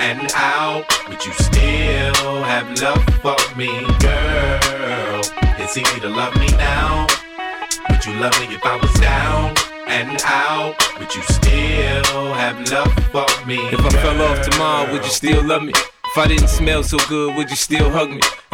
Speaker 34: and out? Would you still have love for me, girl? It's easy to love me now. Would you love me if I was down and out? Would you still have love for me?
Speaker 47: If I fell off tomorrow, would you still love me? If I didn't smell so good, would you still hug me?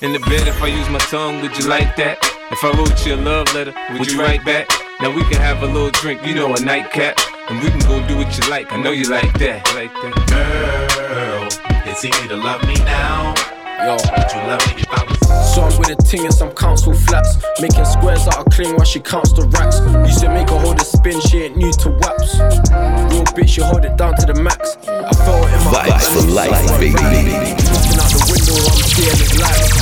Speaker 47: In the bed, if I use my tongue, would you like that? If I wrote you a love letter, would you write back? Now we can have a little drink, you know, a nightcap. And we can go do what you like, I know you like that. Like that.
Speaker 34: Girl, it's easy to love me now.
Speaker 50: Yo,
Speaker 34: would you love me if I was
Speaker 50: So I'm with a ting in some council flats. Making squares out of clean while she counts the racks. Used to make her hold a spin, she ain't new to waps. Real bitch, she hold it down to the max. I felt it in my
Speaker 28: Vibes for life, baby.
Speaker 50: Looking out the window, I'm seeing it lights.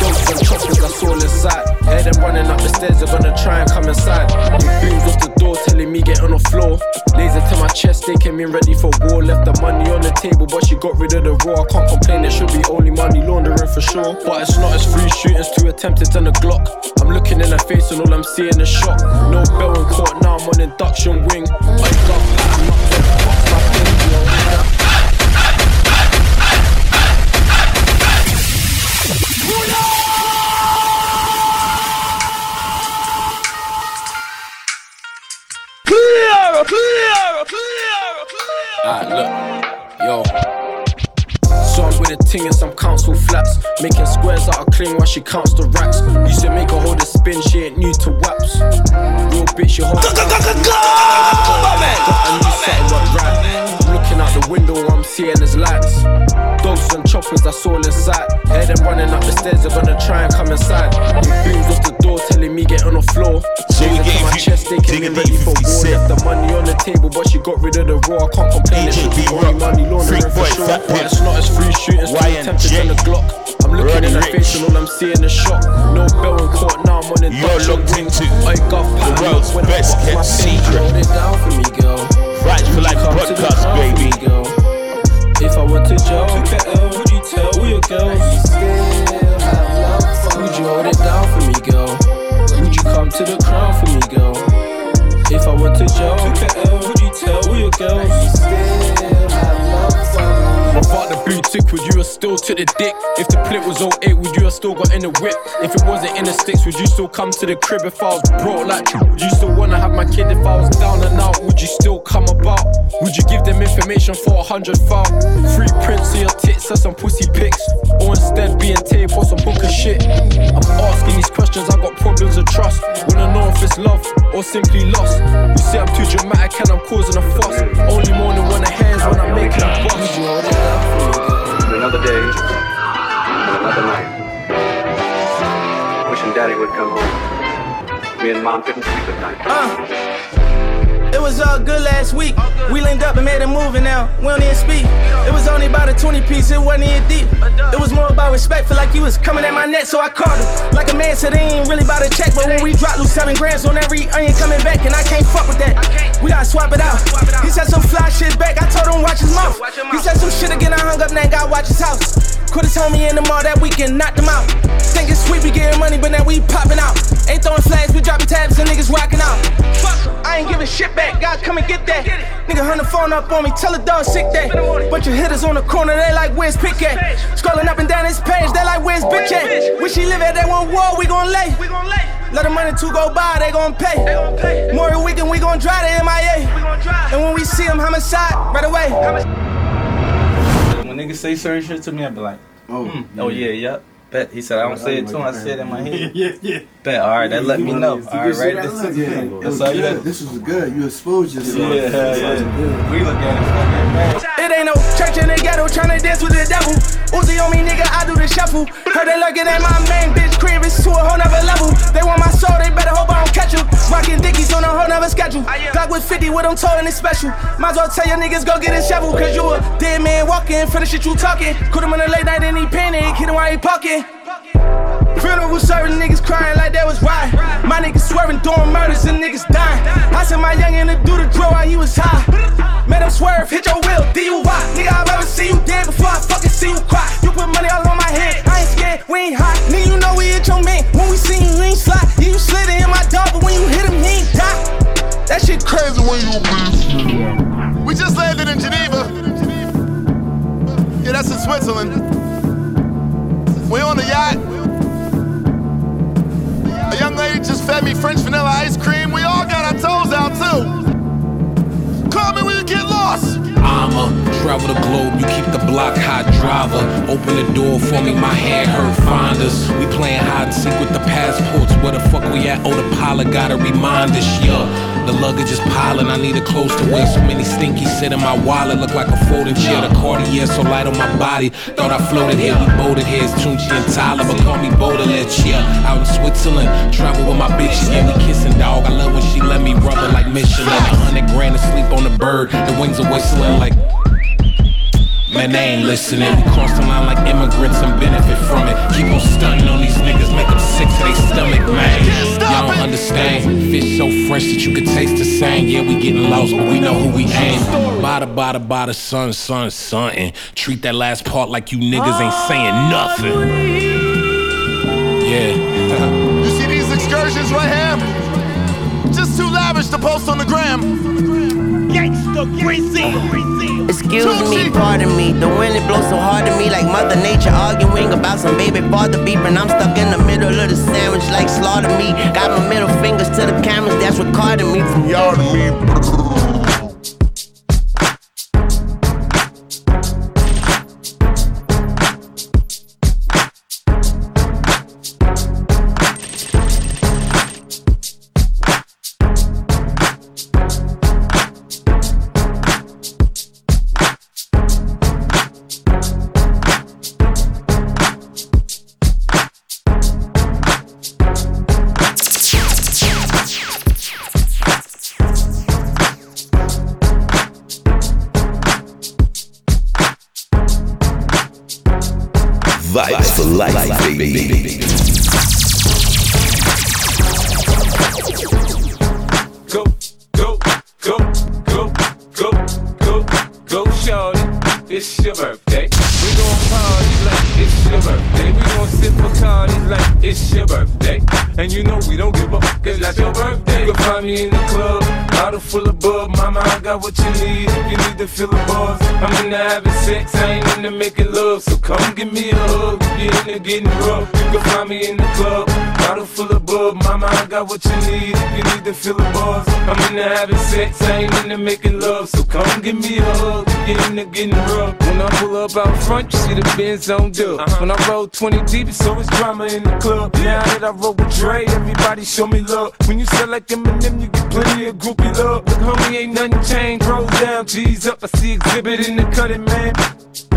Speaker 50: Dogs and choppers, that's all inside. Hear them running up the stairs, they're gonna try and come inside. It booms off the door, telling me get on the floor. Laser to my chest, they came in ready for war. Left the money on the table, but she got rid of the raw. I can't complain, it should be only money laundering for sure. But it's not as three shootings, two attempted and a Glock. I'm looking in her face and all I'm seeing is shock. No bell in court, now I'm on induction wing. I got I'm not fuck my thing, yo.
Speaker 28: Clear, clear, clear,
Speaker 50: Alright, look, yo. A ting in some council flats. Making squares out of clean while she counts the racks. Used to make her hold a spin, she ain't new to waps. Real bitch, she hold it. Got a new set, right? I'm looking out the window, I'm seeing is lights. Dogs and choppers,
Speaker 34: that's all inside. Hear them running up the stairs, they're gonna try and come inside. Big booms off the door telling me get on the floor.
Speaker 1: So
Speaker 34: to
Speaker 1: gave
Speaker 34: my chest, they can
Speaker 1: Digging
Speaker 34: ready for
Speaker 1: Deep 50
Speaker 34: war. Left the money on the table, but she got rid of the raw. I can't complain. It should be only money laundering for sure. But it's not as free shooting, still
Speaker 1: YNJ.
Speaker 34: attempted on the Glock. I'm looking in
Speaker 1: Ricch.
Speaker 34: face and all I'm seeing is shock. No bell in court, now I'm on the
Speaker 1: You're
Speaker 34: Dutch
Speaker 1: locked
Speaker 34: ring.
Speaker 1: into
Speaker 34: I got
Speaker 1: the world's best kept secret.
Speaker 34: Hold it down for me, girl.
Speaker 1: Right for
Speaker 34: Would you
Speaker 1: Life
Speaker 34: come to the
Speaker 1: podcast, baby.
Speaker 34: girl? If I went to jail, would you tell all your girls? Would you hold it down for me, girl? Would you come to the crown for me, girl? If I went to jail, would you tell all your girls? Without the would you have still took the dick? If the plate was 08, would you have still got in the whip? If it wasn't in the sticks, would you still come to the crib? If I was broke like would you still wanna have my kid? If I was down and out, would you still come about? Would you give them information for a hundred foul? Free prints of your tits or some pussy pics? Or instead being tape for some book of shit? I'm asking these questions, I got problems of trust. Wanna know if it's love or simply lost? You say I'm too dramatic and I'm causing a fuss. Only mourning when the hairs when I'm making a.
Speaker 53: Another day and another night. Wishing Daddy would come home. Me and Mom couldn't sleep at night.
Speaker 50: Uh, was all good last week. We linked up and made a and now we don't even speak. It was only about a 20 piece, it wasn't even deep. It was more about respect, feel like he was coming at my neck, so I called him. Like a man said, they ain't really about a check, but when we drop, lose seven grams on every onion coming back, and I can't fuck with that. We gotta swap it out. He said some fly shit back, I told him watch his mouth. He said some shit again, I hung up, now gotta watch his house. Quit his homie in the mall that weekend, knocked him out. Think it's sweet, we getting money, but now we popping out. Ain't throwing flags, we dropping tabs and niggas rocking out. Fuck, I ain't giving shit back, God come and get that. Nigga hung the phone up on me, tell the dog sick that. Bunch of hitters on the corner, they like, where's Pick at? Scrolling up and down his page, they like, where's Bitch at? Where she live at, they want war, we gon' lay. Let the money two go by, they gon' pay. More a weekend, we gon' drive to MIA. And when we see them, homicide, right away.
Speaker 54: Niggas say certain shit to me, I be like, oh, oh yeah, yep. Bet he said I don't say it to him. I said it in my head.
Speaker 55: Yeah, yeah.
Speaker 54: Bet all right, that let me know.
Speaker 55: It's a
Speaker 54: right,
Speaker 55: shit.
Speaker 54: right.
Speaker 55: Look, yeah, it
Speaker 54: That's
Speaker 55: was
Speaker 54: all you
Speaker 55: good. This was good. You exposed yourself.
Speaker 54: Yeah, yeah, yeah. We look at it.
Speaker 50: It ain't no church in the ghetto tryna dance with the devil. Uzi on me, nigga, I do the shuffle. Heard they lurking at my main bitch crib, it's to a whole nother level. They want my soul, they better hope I don't catch you. Rockin' dickies on a whole nother schedule. Glock with 50 with them told and it's special. Might as well tell your niggas go get a shovel, cause you a dead man walking for the shit you talking. Put him in the late night and he panic, hit him while he pocket. Funeral serving niggas crying like that was right. My niggas swerving, doing murders and niggas dying. I sent my youngin' to do the drill while he was high. Made him swerve, hit your wheel, DUI. Nigga, I've ever seen you dead before I fucking see you cry. You put money all on my head, I ain't scared, we ain't hot. Nigga, you know we hit your man. When we see you, you ain't slide. Yeah, you slid in my dog, but when you hit him, he ain't die. That shit crazy when you.
Speaker 44: We just landed in Geneva. Yeah, that's in Switzerland. We on the yacht. A young lady just fed me French vanilla ice cream. We all got our toes out too. Call me when you get lost.
Speaker 56: I'ma travel the globe, you keep the block hot driver. Open the door for me, my hand hurt, find us. We playing hide and seek with the passports. Where the fuck we at? Oh, the pilot gotta remind us, yeah. The luggage is piling, I need a close to wear. So many stinky sit in my wallet, look like a folding chair. The Cartier so light on my body. Thought I floated here, we boated here. It's Tunchi and Tyler, but call me Baudelaire, yeah. Out in Switzerland, travel with my bitches, yeah, we kissing, dog. I love when she let me rub her like Michelin. A hundred grand to sleep on the bird, the wings are whistling like. Man, they ain't listening. We cross the line like immigrants and benefit from it. Keep on stunting on these niggas, make them sick to their stomach, man. Y'all don't understand. Fish so fresh that you could taste the same. Yeah, we getting lost, but we know who we ain't. Bada, bada, bada, son, son, son. Treat that last part like you niggas ain't saying nothing. Yeah.
Speaker 44: You see these excursions right here? Just too lavish to post on the gram. Gangsta
Speaker 57: Excuse me, pardon me. The wind it blows so hard to me, like Mother Nature arguing about some baby father beeping. I'm stuck in the middle of the sandwich, like slaughter me. Got my middle fingers to the cameras, that's recording me from y'all to me.
Speaker 58: Making love. So come give me a hug. If you're into getting rough. When I pull up out front, you see the Benz on dub. Uh-huh. When I roll 20 deep, it's always drama in the club. Now that I roll with Dre, everybody show me love. When you sell like Eminem, you get plenty of groupie love. Look, homie, ain't nothing changed. Roll down, G's up. I see exhibit in the cutting, man.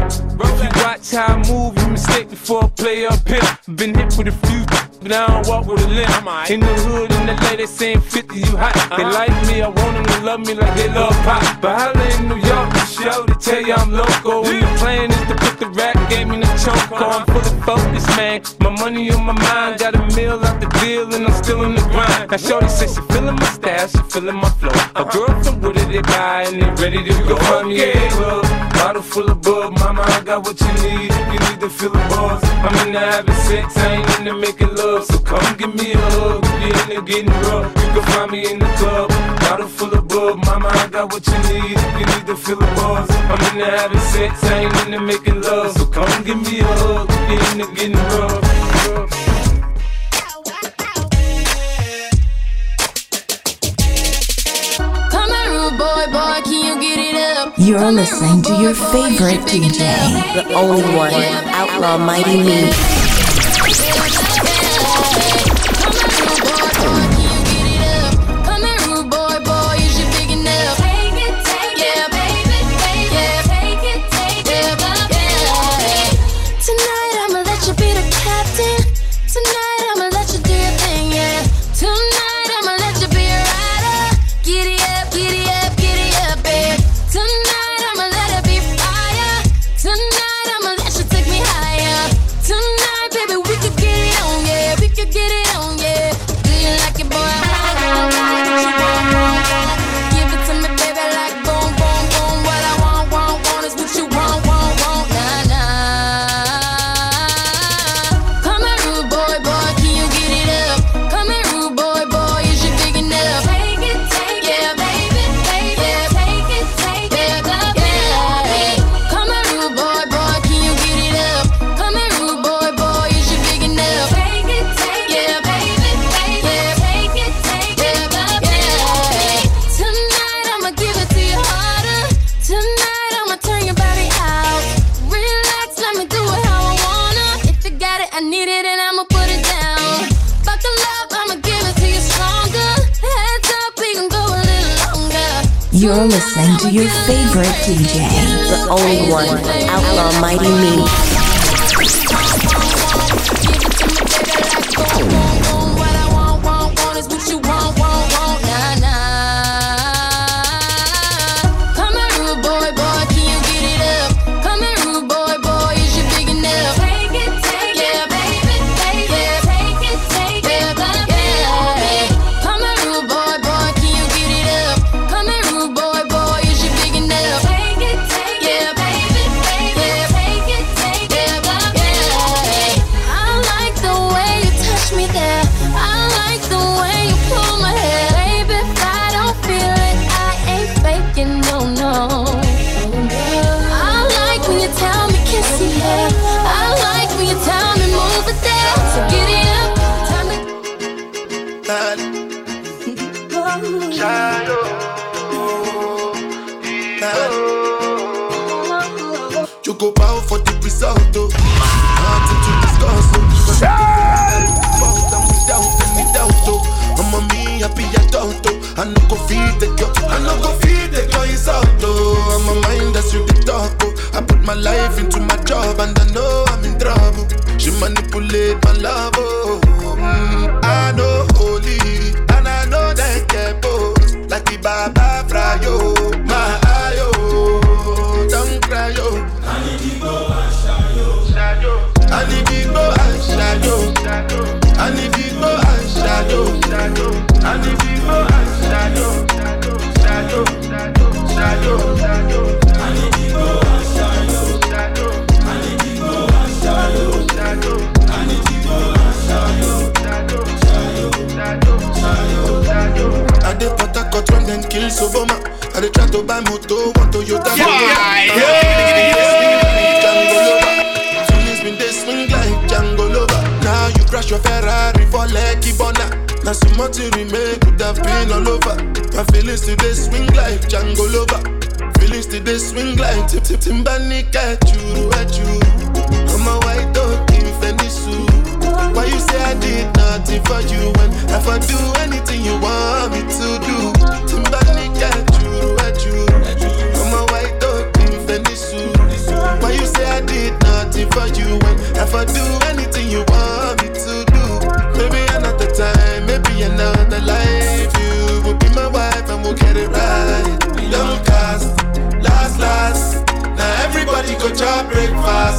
Speaker 58: If you watch how I move, you mistake before I play up here. Been hit with a few, but I don't walk with a limp. In the hood, in the LA, they saying 50, you hot. They uh-huh. like me, I want them to love me like they love pop. But holla in New York, show, they tell you I'm local. When the plan is to put the rap game in the choke. I'm fully focused, man. My money on my mind, got a meal out the deal, and I'm still in the grind. Now, Shorty says she feeling my style, she feeling my flow. A girl from Wooded, they buy, and they ready to go. Me a club, bottle full of bub. Mama, I got what you need you need to feel the buzz. I'm into having sex, I ain't into making love. So come give me a hug you're into getting rough. You can find me in the club, bottle full of bub. Mama, I got what you need you need to feel the buzz. I'm into having sex, I ain't into making love. So come give me a hug you're into getting rough.
Speaker 24: Boy, boy, can you get it up?
Speaker 56: You're listening to your favorite DJ, the only one, Outlaw Mighty Me.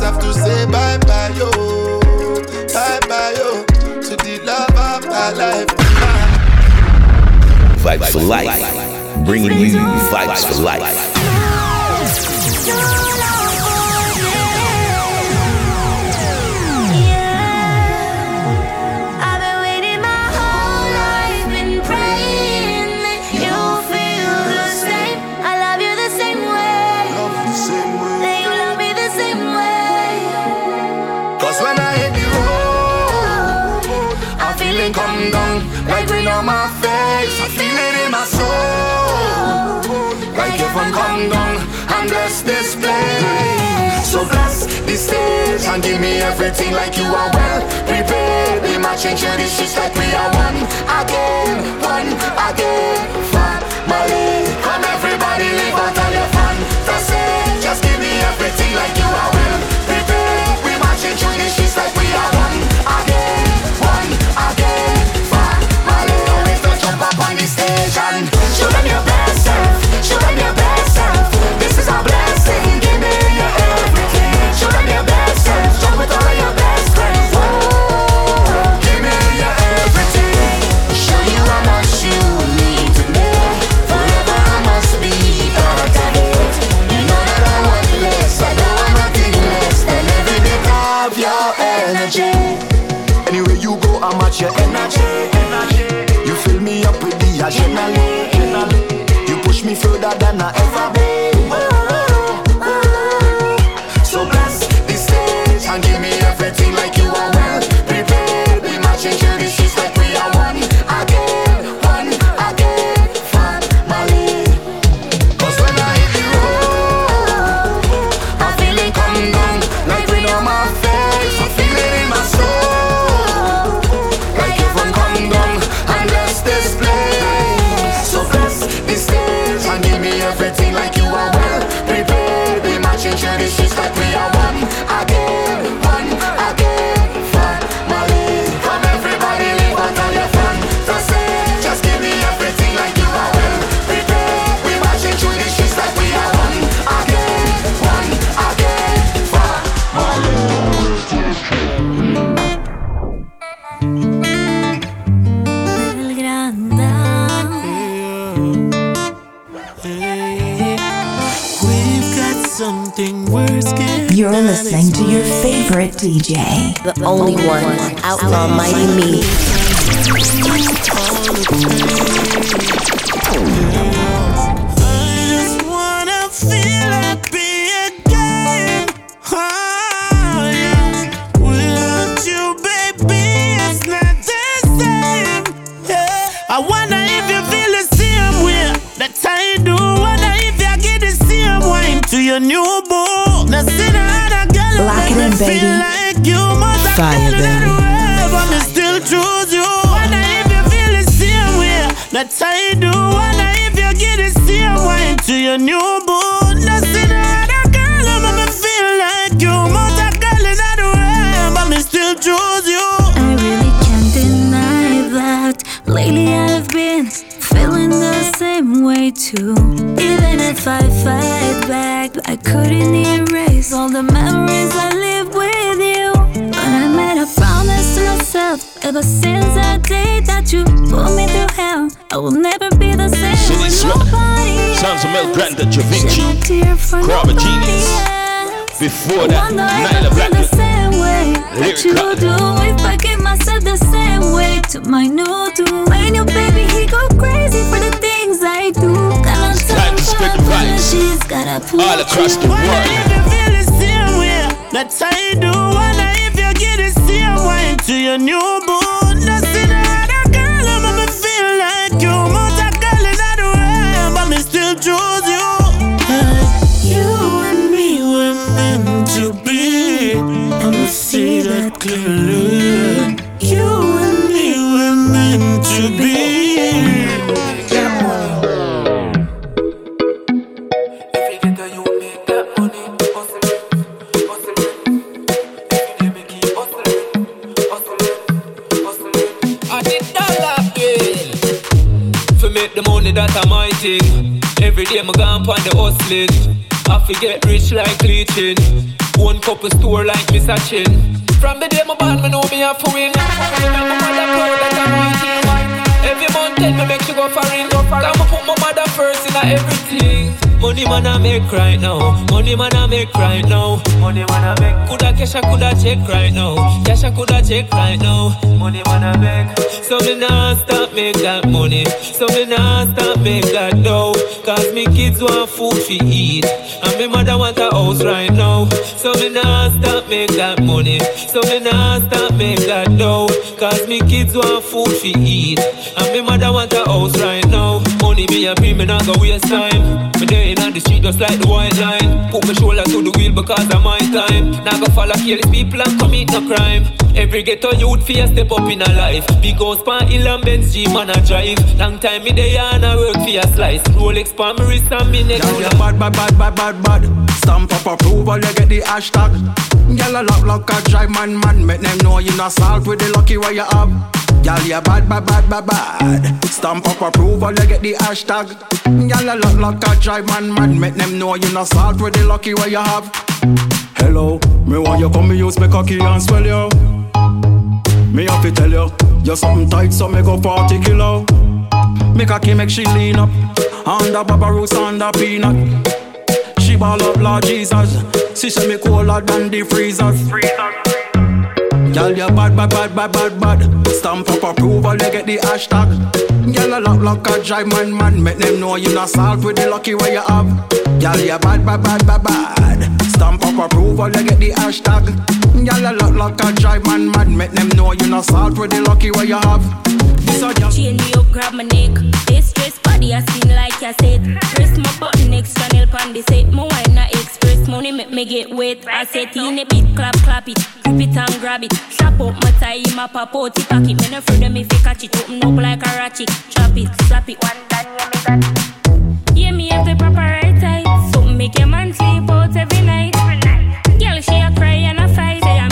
Speaker 59: have to say bye bye yo, bye bye yo to the love of my life.
Speaker 28: Vibes for life, bringing you vibes for life.
Speaker 60: So bless this stage and give me everything like you are well prepared. We my change your dishes like we are one again, one again. Family, come everybody live out all your
Speaker 36: fantasy. DJ. The only one. Outlaw Mighty Me.
Speaker 61: feeling the same way too. Even if I fight back, I couldn't erase all the memories I live with you. But I made a promise to myself ever since that day that you put me through hell. I will never be the same.
Speaker 1: So this
Speaker 61: nobody
Speaker 1: sounds of Mel Granda, Da Vinci,
Speaker 61: Crabbe
Speaker 1: Genius. Before that,
Speaker 61: Naliah
Speaker 1: Blackman
Speaker 61: way
Speaker 62: you do if I get myself the same way to my new dude. And your baby, he go crazy for the things I do. Got on her, she's gotta
Speaker 61: All across the world.
Speaker 63: if you feel the same way do. Wonder if you get the same way to your new boo. Clearly. You and me were meant to be.
Speaker 58: I the money that I'm my thing. Every day I'm gone on the hustling. I forget rich like leeching. One couple store like Miss Chin. From the day my band, me know me have to win. I'm a mother proud that I'm my thing. Every month tell me make she go foreign. I'ma put my mother first in everything. Money man I make right now. Money man I make right now. Money man I make. Coulda cash I coulda check right now. Cash I coulda check right now. Money man I make. So me nah stop make that money. So me nah stop make that dough. Cause me kids want food to eat. And me mother want a house right now. So me nah stop make that money. So me nah stop make that dough. Cause me kids want food to eat. And me mother want a house right now. Money me a pay, me not go waste time. Me there in on the street just like the white line. Put my shoulder to the wheel because of my time. Now go follow careless people and commit no crime. Every ghetto youth fear step up in a life. Big house pan hill and Benz G man a drive. Long time me there and I work for a slice. Rolex pan me wrist and me neck.
Speaker 64: Girl, you bad, bad, bad, bad, bad, bad. Stamp up approval, you get the hashtag. Girl, a lock, lock, a drive, man, man. Make them know you not salt with the lucky where you have. Girl, you bad, bad, bad, bad, bad. Stamp up approval, you get the hashtag. Girl, a lock, lock, a drive, man, man. Make them know you not salt with the lucky where you have. Hello, me want you come me use me cocky and swell you. Me have to tell you, you're something tight, so me go 40 kilo. Me cocky make she lean up, under Baba Roots, under peanut. She ball up, Lord Jesus. She say me colder than the freezers. Girl, you bad, bad, bad, bad, bad, bad. Stamp up approval, you get the hashtag. Girl, a lock, lock, a drive, man, man. Make them know you not salt with the lucky where you have. Girl, you bad, bad, bad, bad, bad. Stamp up approval, you get the hashtag. Girl, a lock, like a drive, man, man. Make them know you not salt with the lucky where you have. This a girl.
Speaker 65: Chain me up, grab my neck. This stress body, I spin like I said. Press my button, extra nail pan the set. My wine not express, money make me get wet. I set in a bit, clap, clap it. Grip it and grab it. Slap up my tie, my pop out it, pack it. Me no afraid of me fi catch it. Open up like a ratchet. Chop it, slap it. One done, yeah, me got it. Yeah, me have the proper right tight. Make your man sleep out every night. Girl, she a cry and a fight. Say, I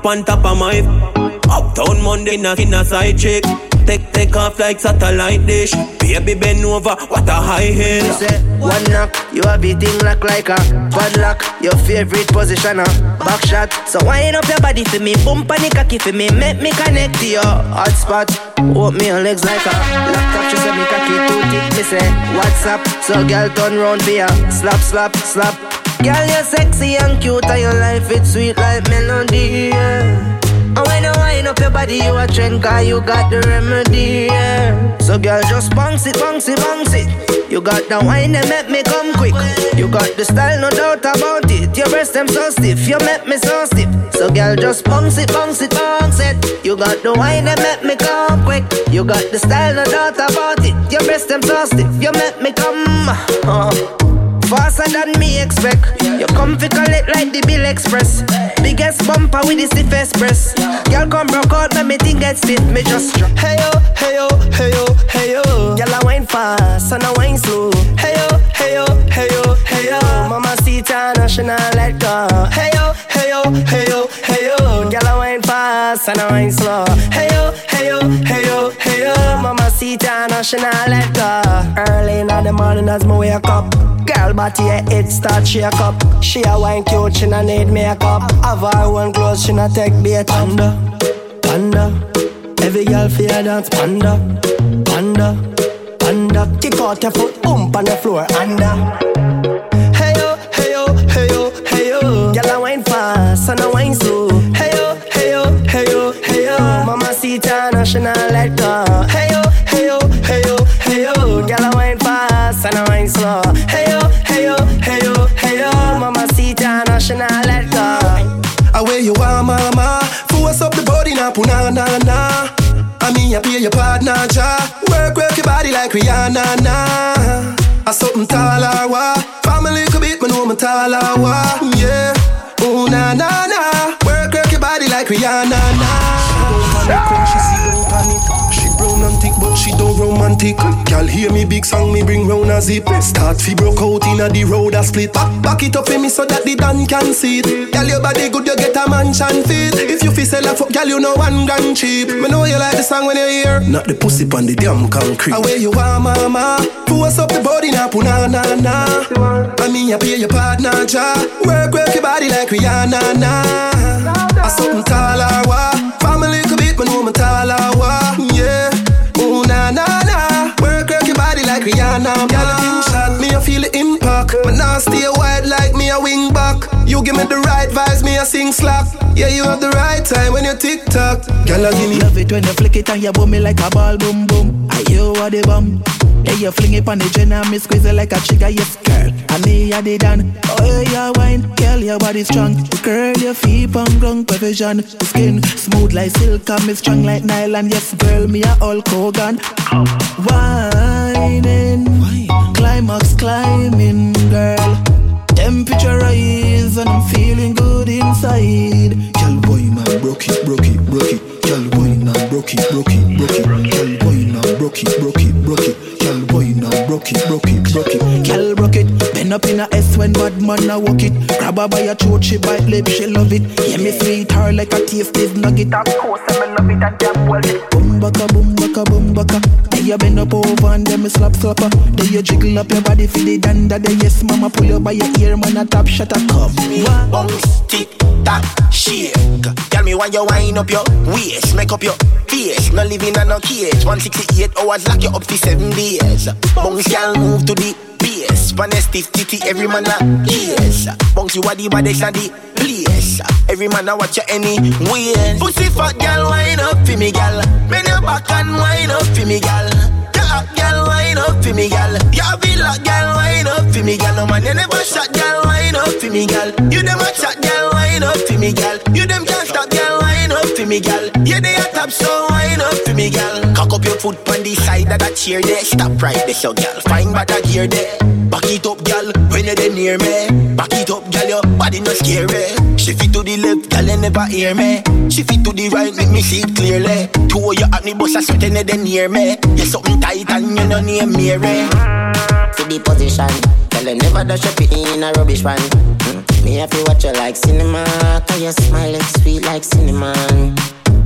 Speaker 65: on,
Speaker 30: top of my Uptown Monday, a, in a side chick. Take, take off like satellite dish. Baby, bend over, what a high heel.
Speaker 20: One knock, you have it thing lock like a padlock. Your favorite position, a back shot. So wind up your body for me, on the cocky for me, make me connect to your hot spot. Hold me on legs like a laptop. She said me cocky too thick. Me say what's up? So girl turn round for ya, slap, slap, slap. Girl you're sexy and cute and your life it's sweet like melody. Yeah. And when you wind up your body, you a trend Cause you got the remedy, yeah. So girl, just bounce it, bounce it, bounce it You got the wine that make me come quick You got the style, no doubt about it Your breast them so stiff, you make me so stiff So girl, just bounce it, bounce it, bounce it You got the wine that make me come quick You got the style, no doubt about it Your breast them so stiff, you make me come uh. Faster than me expect. You come fi collect like the Bill Express. Biggest bumper with the stiffest press. Girl come broke out, make me think get stiff. Me just
Speaker 66: Hey yo, hey yo, hey yo, hey yo.
Speaker 20: Girl I wine fast and I wine slow.
Speaker 66: Hey yo, hey yo, hey yo, hey yo.
Speaker 20: Mama Sita national let go.
Speaker 66: Hey yo, yo, hey yo, hey yo.
Speaker 20: Girl I wine fast and I wine slow.
Speaker 66: Hey yo, hey yo, hey yo, hey yo.
Speaker 20: Mama Sita national let go. Early in the morning as me wake up. Girl body yeah, it start shake up. She a wine cute, she no need makeup. Have her own clothes, she no take bait. Panda, panda. Every girl feel dance. Panda, panda, panda. Kick out your foot, bump on the floor. Under. Fast and I wine slow.
Speaker 66: Hey yo, hey yo, hey yo, hey yo.
Speaker 20: Mama Sita national let go.
Speaker 66: Hey yo, hey yo, hey yo, hey yo.
Speaker 20: Girl I wine fast and I wine slow.
Speaker 66: Hey yo, hey yo, hey yo, hey yo.
Speaker 20: Mama Sita national let go.
Speaker 66: Away you are, mama. Force up the body now, puna na na. I mean, I be your partner, ja. Work, work your body like Rihanna, na. I something taller, wa. Family could beat me, know me taller, wa. Yeah. Oh, na na na. Work, work your body like Rihanna, na. She don't panic when she see don't panic. Thick, but she don't romantic. Girl, hear me big song, me bring round a zip. Start fi broke out inna the road a split. Back, back it up for me so that the Dan can see it. Girl, your body good, you get a mansion fit. If you fi sell a fuck, girl, you know one grand cheap. Me know you like the song when you hear. Not the pussy on the damn concrete. Away you are, mama. Force up the body now, puna na na. I mean, you pay your partner, ja. Work, work your body like Rihanna, na. I something taller, wa. Family could beat me, know me taller, wa. Yeah. Body like Rihanna. Girl, thing shot, me I feel the impact. But now stay wide like me a wing back. You give me the right vibes, me a sing slap. Yeah, you have the right time when you tick tock. Girl, give me
Speaker 67: Love it when you flick it and you boom me like a ball boom boom. I you are the bum. Yeah, you fling it on the gin and me squeeze it like a trigger, yes, girl. And me a the dan. Oh, yeah, you wine, girl, your body strong. Girl, your feet on ground provision. Skin smooth like silk and me strong like nylon. Yes, girl, me a Hulk Hogan. Whining, climax climbing, girl. Temperature rise and I'm feeling good inside. Girl, boy, man, broke it, broke it, broke it. Girl, boy, now broke it, broke it, broke it. Girl, boy, now broke it, broke it, broke it. Girl, boy, now broke it, broke it, broke it. Girl, broke it. Bend up in a S when bad man I walk it. Grab her by a throat, she bite lip, she love it. Yeah, me sweet her like a tasted nugget. Of course, I love it and damn well. Boom baka, boom baka, boom baka. Then you bend up over and then me slap slapper. Then you jiggle up your body for the danda. Then yes, mama pull you by your ear, man a top shot a come.
Speaker 57: Bounce, tick, tock, shake. Tell me why you wind up your waist, make up your face. No living in no cage. 168 hours lock you up for seven days. Bounce, girl, move to the bass. Pan stiff titty, every man a yes. Bounce you a the baddest of the place. Every man a watch you anyway. Pussy fat girl, wind up for me, girl. Bend your back and wind up for me, girl. Yeah, hot girl, wind up for me, girl. Yeah, villa girl, wind up for me, girl. No man, you never shot, girl, wind up for me, girl. You them a chat, girl, wind up for me, girl. You them can't stop, for me, girl. Yeah, they a top, so wind up for me, girl. Cock up your foot on the side of that chair there. Stop right there, so girl. Find back that gear there. Back it up, girl, when you dey near me. Back it up, girl, your body no scary. Shift it to the left, girl, you never hear me. Shift it to the right, make me see it clearly. Two of at me bus, I sweat you dey near me. You something tight and you no name Mary.
Speaker 68: For the position, girl, you never dash up in a rubbish one. Me have to watch you like cinema, cause your smile is sweet like cinnamon.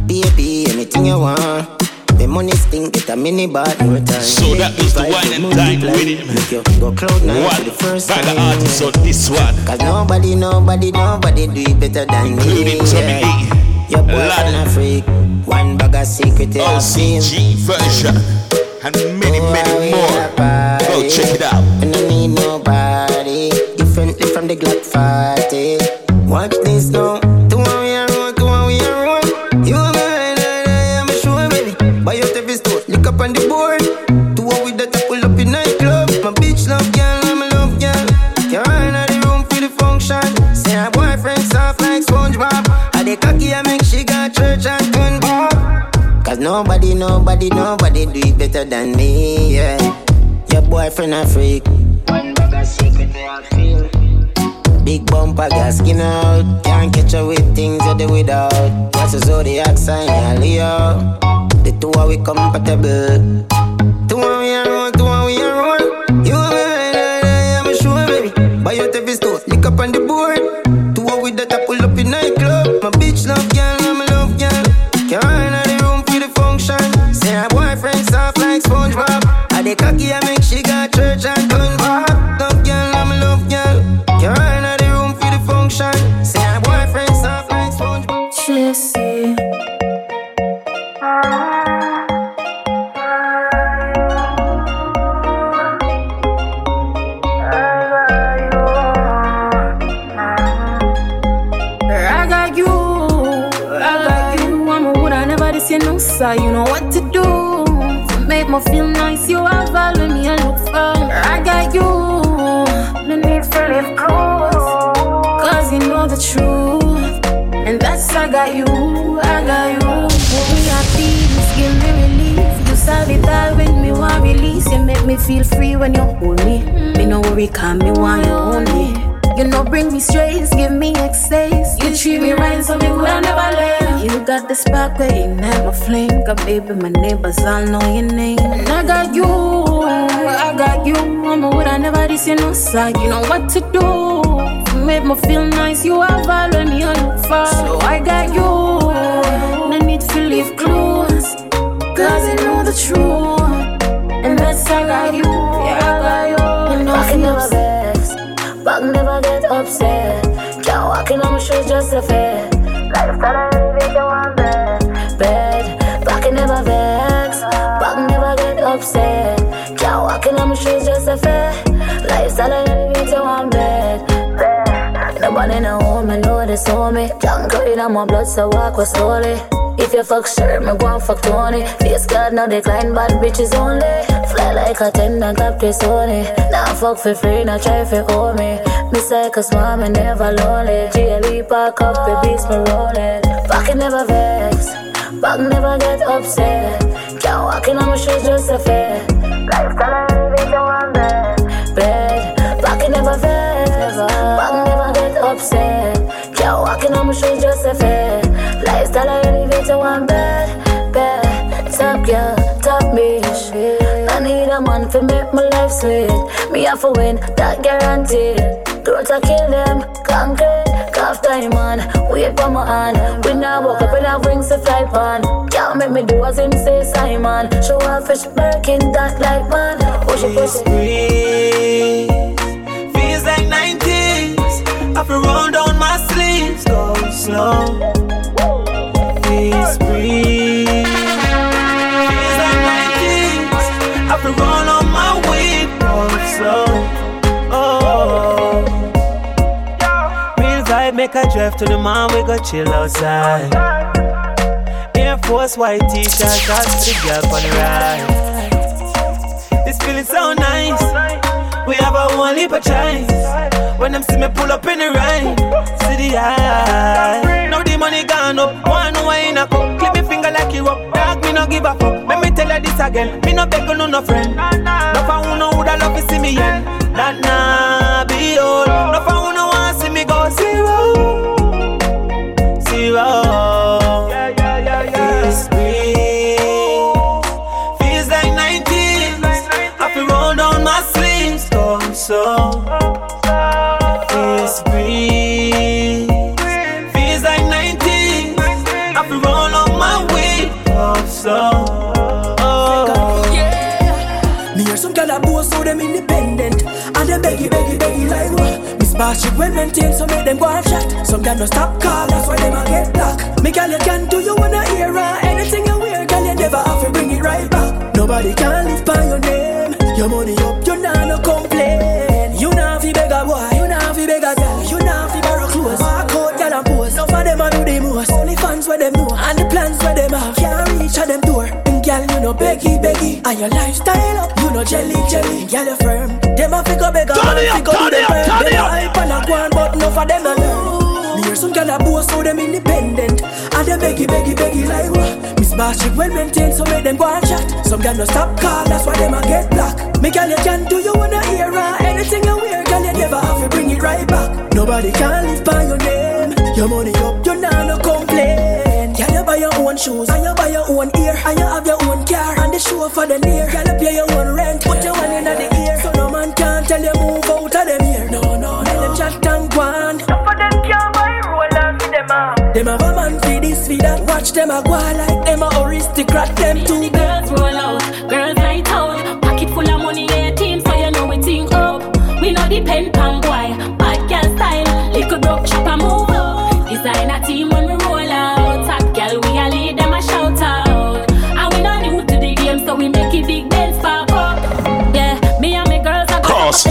Speaker 68: Baby, anything you want. The money stink, get a mini bar in return.
Speaker 1: So that was the wine and dine with it.
Speaker 68: Make you go cloud nine
Speaker 1: One
Speaker 68: for the first
Speaker 1: by
Speaker 68: time.
Speaker 1: the artist on this one.
Speaker 68: Cause nobody, nobody, nobody do it better than
Speaker 1: Including
Speaker 68: me.
Speaker 1: Tommy
Speaker 68: yeah. Your boyfriend a freak. One bag of secret they have seen.
Speaker 1: OCG version. And many, many oh, more. Go check it out.
Speaker 68: The Glock 40. Watch this now. To one we are roll, to one we are roll. You and me, right, right, right, I'm sure, baby. Buy out every store, lick up on the board. To one with that, pull up in nightclub. My bitch love girl, I'm a love girl. Run out the room for the function. Say her boyfriend soft like SpongeBob. I the cocky, I make she got church and gun Cause nobody, nobody, nobody do it better than me, yeah. Your boyfriend a freak. One bag of secret all feel. Big bumper, gas skin out. Can't catch her with things you do without. What's a zodiac sign, yeah, Leo? The two are we compatible. Two are we are roll, two are we are roll. You and me, right, right, right, I'm sure, baby. Buy out every store, lick up on the board. Two are with that, I pull up in nightclub. My bitch love girl, I'm a love girl. Can't run out the room for the function. Say her boyfriend soft like SpongeBob. I the cocky, I
Speaker 24: me feel free when you hold me. Me no worry, come me want you only. You know, bring me straight, give me ecstasy. You treat me right, so me will never let. You got the spark where you never flame. Got baby, my neighbors all know your name. And I got you, I got you. I'm a wood, I never this, you know, side. You know what to do. You make me feel nice, you are value me, I look. So I got you, no need to leave clues. Cause you know the truth. That's I got you, yeah, I got you. You know,
Speaker 69: Back in
Speaker 24: feel
Speaker 69: never vex, back never get upset. Can't walk in on my shoes just a fair. Lifestyle I elevate you one bed, bed. Back in never vex, back never get upset. Can't walk in on my shoes just a fair. Lifestyle I elevate you one bed. Nobody know I know they saw me. Can't cut it on my blood, so walk with slowly. If you fuck sure, me and fuck Tony. Face God, now decline bad bitches only. Fly like a ten and top to Sony. Now fuck for free, now try for hold me. Me a small, me never lonely. GLE pack up, the beats me rolling. It never vex, back never get upset. Can't walk in on my shoes just a fair. A man fi make my life sweet. Me have to win, that guaranteed. Growth I kill them, concrete, calf man. Wait for my hand. We now walk up in I rings to fly pan. Can't make me do as him say Simon. Show off fish Birkin that like man. Push it, push it.
Speaker 30: Feels like 90s. I feel roll down my sleeves, go slow. Please drive to the man, we go chill outside. Air Force white t-shirt, to the girl on the ride. This feeling so nice. We have a one leap of. When them see me pull up in the ride, see the eye. Now the money gone up, one wine a cup. Clip me finger like you up, dog me no give a fuck. Let me tell you this again, me no beg no no friend. No for who know who that love to see me yen. That nah be all. No for who no zero.
Speaker 70: Bashik well maintain so make them go and chat Some gyal no stop call, that's why them a get black Me gyal you can do you wanna hear uh, Anything you wear, gyal you never have to bring it right back. Nobody can live by your name. Your money up, you nah no complain. You nah fi beg a boy, you nah fi beg a girl. You nah fi borrow clothes Walk out, gyal and pose. Some of them a do the most. Only fans where them know And the plans where them have. Can't reach at them door. And gyal you know beggy, beggy. And your lifestyle up, you know jelly, jelly. Gyal you firm Them a fi go beg a man
Speaker 71: it
Speaker 70: fi go
Speaker 71: turn
Speaker 70: do them firm Them
Speaker 71: up.
Speaker 70: hype and a go on but enough of them a learn Me hear some gyal a boast so them independent. And them beggy, beggy, beggy like what? Miss Bashik well maintained so make them go and chat. Some gyal no stop call, that's why them a get black. Me gyal you can do you wanna hear uh, Anything you wear, gyal you never have to bring it right back. Nobody can live by your name. Your money up, you nah no complain buy your own shoes and you buy your own ear And you have your own car and the show for the near. Gyal you pay your own rent, put your one in the ear. So no man can tell you move out of them here No, no, let them chat and go on Some of them can't buy rollers with them up Them have a man for this, for that Watch them a go like them a aristocrat Them too
Speaker 62: Girls girls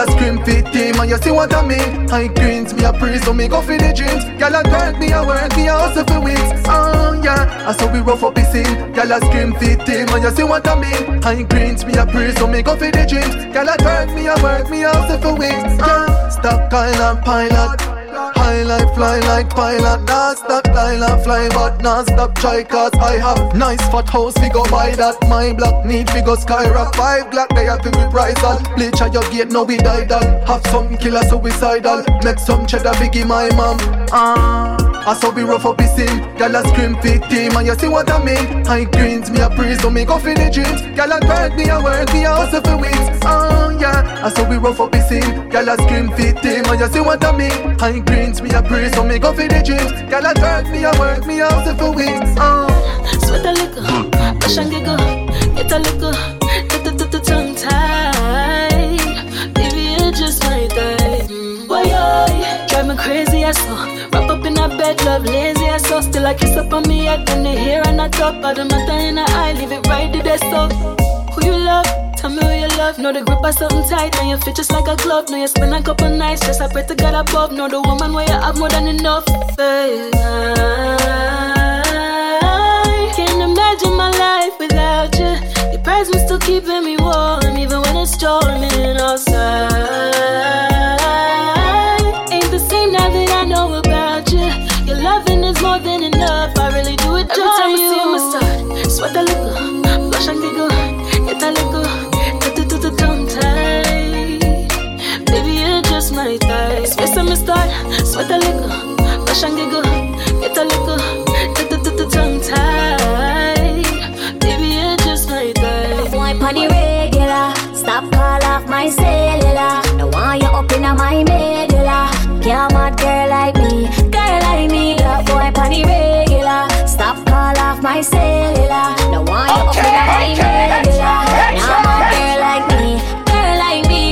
Speaker 62: a
Speaker 72: scream fit team, and you see what I mean. High greens, me a praise, so me go for the dreams. Gyal a work, me a work, me a hustle for weeks. Oh yeah, I saw we rough up the scene, gyal a scream fit team, and you see what I mean. High greens, me a praise, so me go for the dreams. Gyal a work, me a work, me a hustle for weeks. Uh, stop and pilot. Fly like fly like pilot. Nah stop Lila fly, but nah stop try cause I have nice fat house. We go buy that. My block need we go skyrock. Five black they have to be all. Bleach at your gate, no we die down. Have some killer suicidal. Make some cheddar biggie my mom. Ah. I saw we rough up the scene, girl a scream victim And you see what I mean? I greens, me a praise, so me go for the dreams Girl a work, me a work, me a hustle for weeks Oh yeah, I saw we rough up the scene, girl I scream victim And you see what I mean? I greens, me a praise, so me go for the dreams. Girl I work, me a work, me a hustle for weeks Oh
Speaker 73: Sweat a little, push and giggle. Get a little, get the tongue tied. Baby, you just might die Boy, oh, drive me crazy, I saw. Wrap up in a bed, love lazy, I saw. Still I kiss up on me I the hair on the top All the matter in the eye, leave it right to the stop Who you love? Tell me who you love. Know the grip of something tight, and your fit just like a glove. Know you spend a couple nights, just I pray to God above. Know the woman where you have more than enough. Babe, I can't imagine my life without you. Your presence still keeping me warm, even when it's storming outside. My
Speaker 69: cellular. No want you okay, up in okay, my regular. Now a girl like me, girl like me.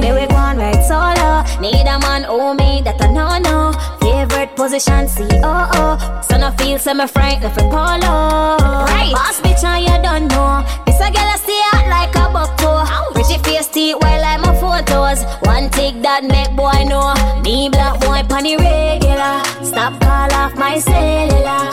Speaker 69: Me we go right solo. Need a man oh me that I know no. Favorite position COO. So no feel semi fright left polo. Right. Boss bitch and you don't know. This a girl I stay out like a buck toe. Pretty face teeth while I'm a photos. One tick that make boy know. Me black boy pon the regular. Stop call off my cellular.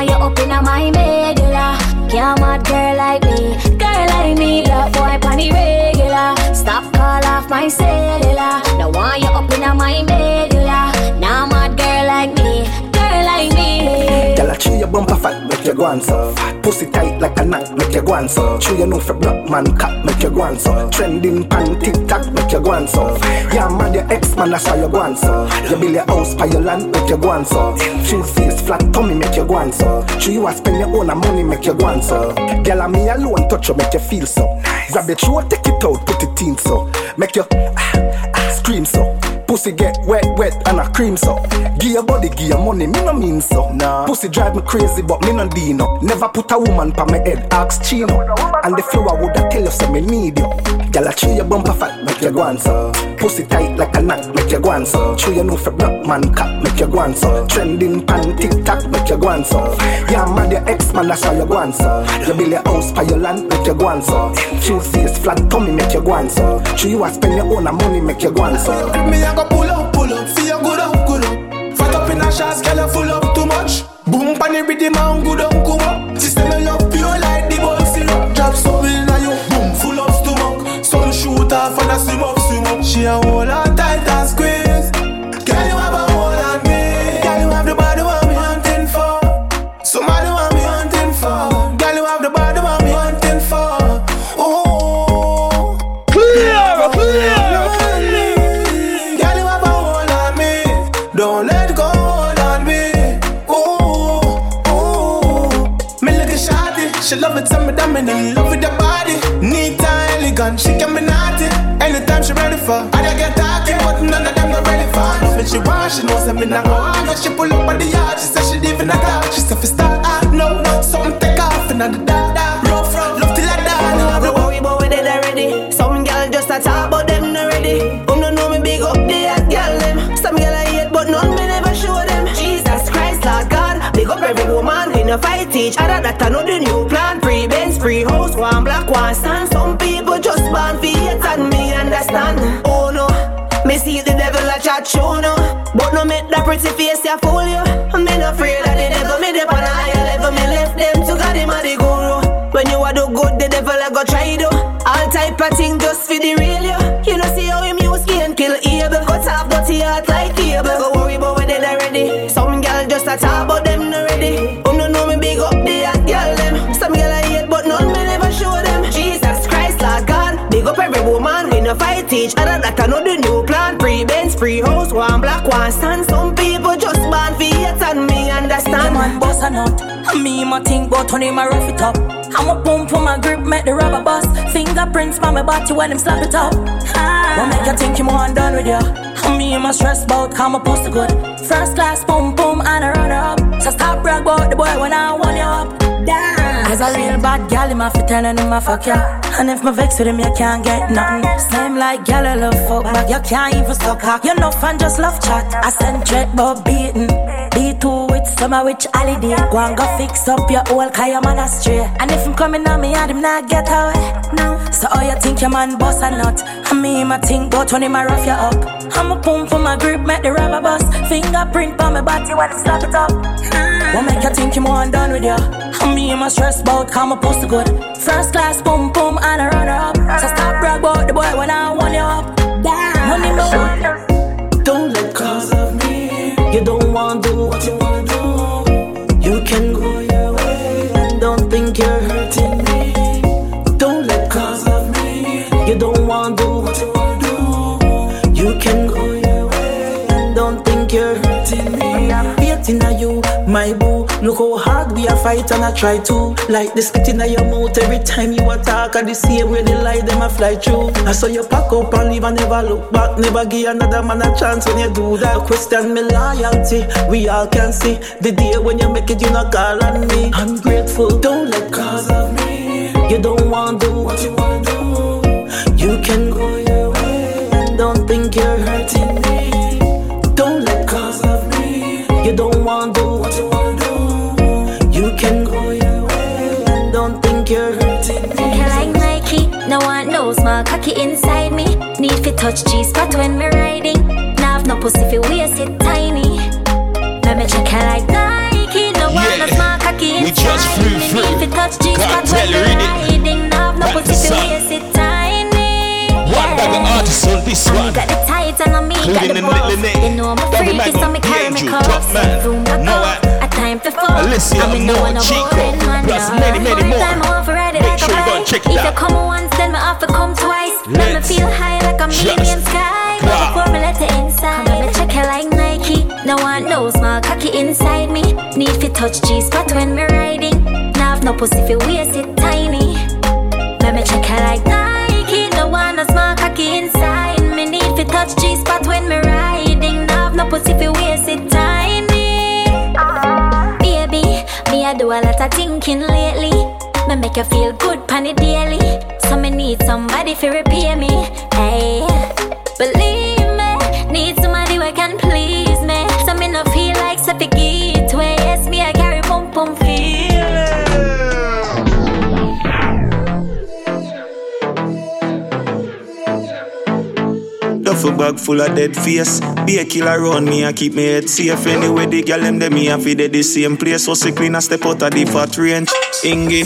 Speaker 69: Want you up in my medulla. Can't mad girl like me, girl like me. love boy pon the regular. Stop call off my cellular. Now want you open up in my medulla.
Speaker 74: Bumper fat, make you go on so. Pussy tight like a knot, make you go on so. Chew your know for black man cut, make you go on so. Trending pan TikTok, make you go on so. Yeah, mad your ex man, that's why you go on so. You build your house by your land, make you go on so. Full face, flat tummy, make you go on so. Chew you a spend your own money, make you go on so. Girl, me alone, touch you, make you feel so. Grab your throat, take it out, put it in so. Make your ah, ah, scream so. Pussy get wet, wet, and a cream so. Give your body, give your money, me no mean so. Nah. Pussy drive me crazy, but me no dino. Never put a woman pa my head, ask Chino. And the floor woulda tell you say me need you. Girl, I chew your bumper fat, make you go on so. Pussy tight like a knot, make you go on so. Chew your know for black man cut, make you go on so. Trending pan TikTok, make you go on so. Yeah, mad your ex man, that's how you go on so. You build your house by your land, make you go on so. Full face, flat tummy, make you go on so. Chew you a spend your own money, make you go on so
Speaker 72: go pull up, pull up, feel good up, good up. Fat up in a shots, girl, full up too much. Boom, pan the rhythm and good up, come up. System off and a swim up, swim up. She a hold on for, I don't get talking, but none of them not ready for. Nothing she want, she knows I'm in a go on. She pull up at the yard, she said she leaving a car. She said, start, ah, no, something take off and the da da. Rough, love till I die.
Speaker 73: No, worry about when they already. Some girl just a talk, but no fight each other, that I know the new plan free Benz, free house, one black, one stand. Some people just born for hate and me understand. Oh no, me see the devil a chat show no, but no make that pretty face ya fool you. I'm not afraid of the devil, me dey on a higher level. Me left them to God, him a the guru. When you a do good, the devil a go try
Speaker 75: teach other that I know the new plan. Free Benz, free house, one black, one stand. Some people just born for hate and me understand.
Speaker 73: Yeah, man, boss a nut. Me, my think about Tony, my rough it up. I'm a pump for my grip, make the rubber bust. Fingerprints by my body when them slap it up. Ah. What make you think you more done with you? Me, my stress about, come a post good. First class, boom, boom, and a runner up. So stop brag about the boy when I want you up. Damn. As a real bad gal, him a fi tellin' him a fuck ya. And if my vex with him, you can't get nothing. Same like gal, I love fuck back. You can't even suck cock. You know fan just love chat. I send threat but beatin'. B2 with summer which holiday. Go and go fix up your old car, your man astray. And if him coming on me, I him not get away. No. So all you think your man boss or not? I mean, my think but when him a rough you up. I'm a pump for my grip, make the rubber bust. Fingerprint on my body when him slap it up. Ah. What make you think you more done with you? I mean, my stress about come a post to good. First class, boom, boom, and a runner up. So stop brag about the boy when I want you up. Damn. Money, my
Speaker 76: Don't let cause of me. You don't want to do what you wanna fight and I try to. Like the spit in your mouth every time you attack. And the same way the lie them a fly through. I saw you pack up and leave and never look back. Never give another man a chance when you do that. Question me loyalty. We all can see the day when you make it, you not call on me. I'm grateful. Don't let cause of me. You don't want to do what you wanna do. You can go
Speaker 1: To touch G spot when me riding. Now have no pussy fi waist it tiny. Let me check it like Nike, no one knows my cocky
Speaker 77: we just
Speaker 1: me.
Speaker 77: through.
Speaker 1: Need to touch G spot when me
Speaker 77: it.
Speaker 1: riding. Now have no pussy fi waist it tiny.
Speaker 77: One bag of artists on this
Speaker 1: And
Speaker 77: one.
Speaker 1: me got the tights and on me got the
Speaker 77: name.
Speaker 1: You know I'm a freaky, so me carry me cuffs. Zoom back
Speaker 77: Noah,
Speaker 1: up. A time for fuck.
Speaker 77: Alicia
Speaker 1: And me know
Speaker 77: Moore,
Speaker 1: I'm a
Speaker 77: Chico,
Speaker 1: boring man,
Speaker 77: plus many, many more.
Speaker 1: time I want to it
Speaker 77: Make
Speaker 1: like
Speaker 77: sure
Speaker 1: a
Speaker 77: you
Speaker 1: bike.
Speaker 77: check it
Speaker 1: If
Speaker 77: out.
Speaker 1: you come once, then me have to come twice. Let me feel high like I'm
Speaker 77: just
Speaker 1: medium sky. But
Speaker 77: rock.
Speaker 1: before me let it inside, come me check it like Nike. No one knows my cocky inside me. Need to touch G spot when me riding. Now have no pussy fi waist it tiny. Let me check it like Nike. No one knows my cocky inside me. Need to touch G spot when me riding. Now have no pussy fi waist it Do a lot of thinking lately. Me make you feel good pan it daily. So me need somebody to repay me. Hey, believe
Speaker 78: Duffel bag full of dead face. Be a killer around me I keep me head safe. Anyway, the girl them them me and feed the same place. So sick clean I step out of the fat range. Ingy,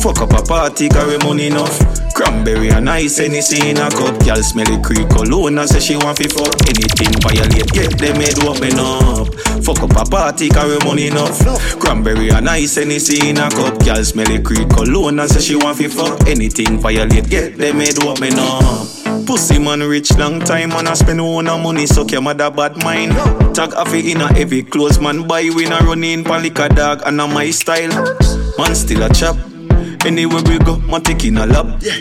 Speaker 78: fuck up a party, carry money enough. Cranberry and ice, anything in a cup. Girl smell it creek cologne and say she want fi fuck. Anything violate, get them head open up. Fuck up a party, carry money enough. Cranberry and ice, anything in a cup. Girl smell it creek cologne and say she want fi fuck. Anything violate, get them head open up. Pussy man rich long time and I spend all a money so your mother bad mind. Tag it in a heavy clothes man buy we na run in pan like a dog and a my style. Man still a chop. Anywhere we go, man take in a lap. Yeah.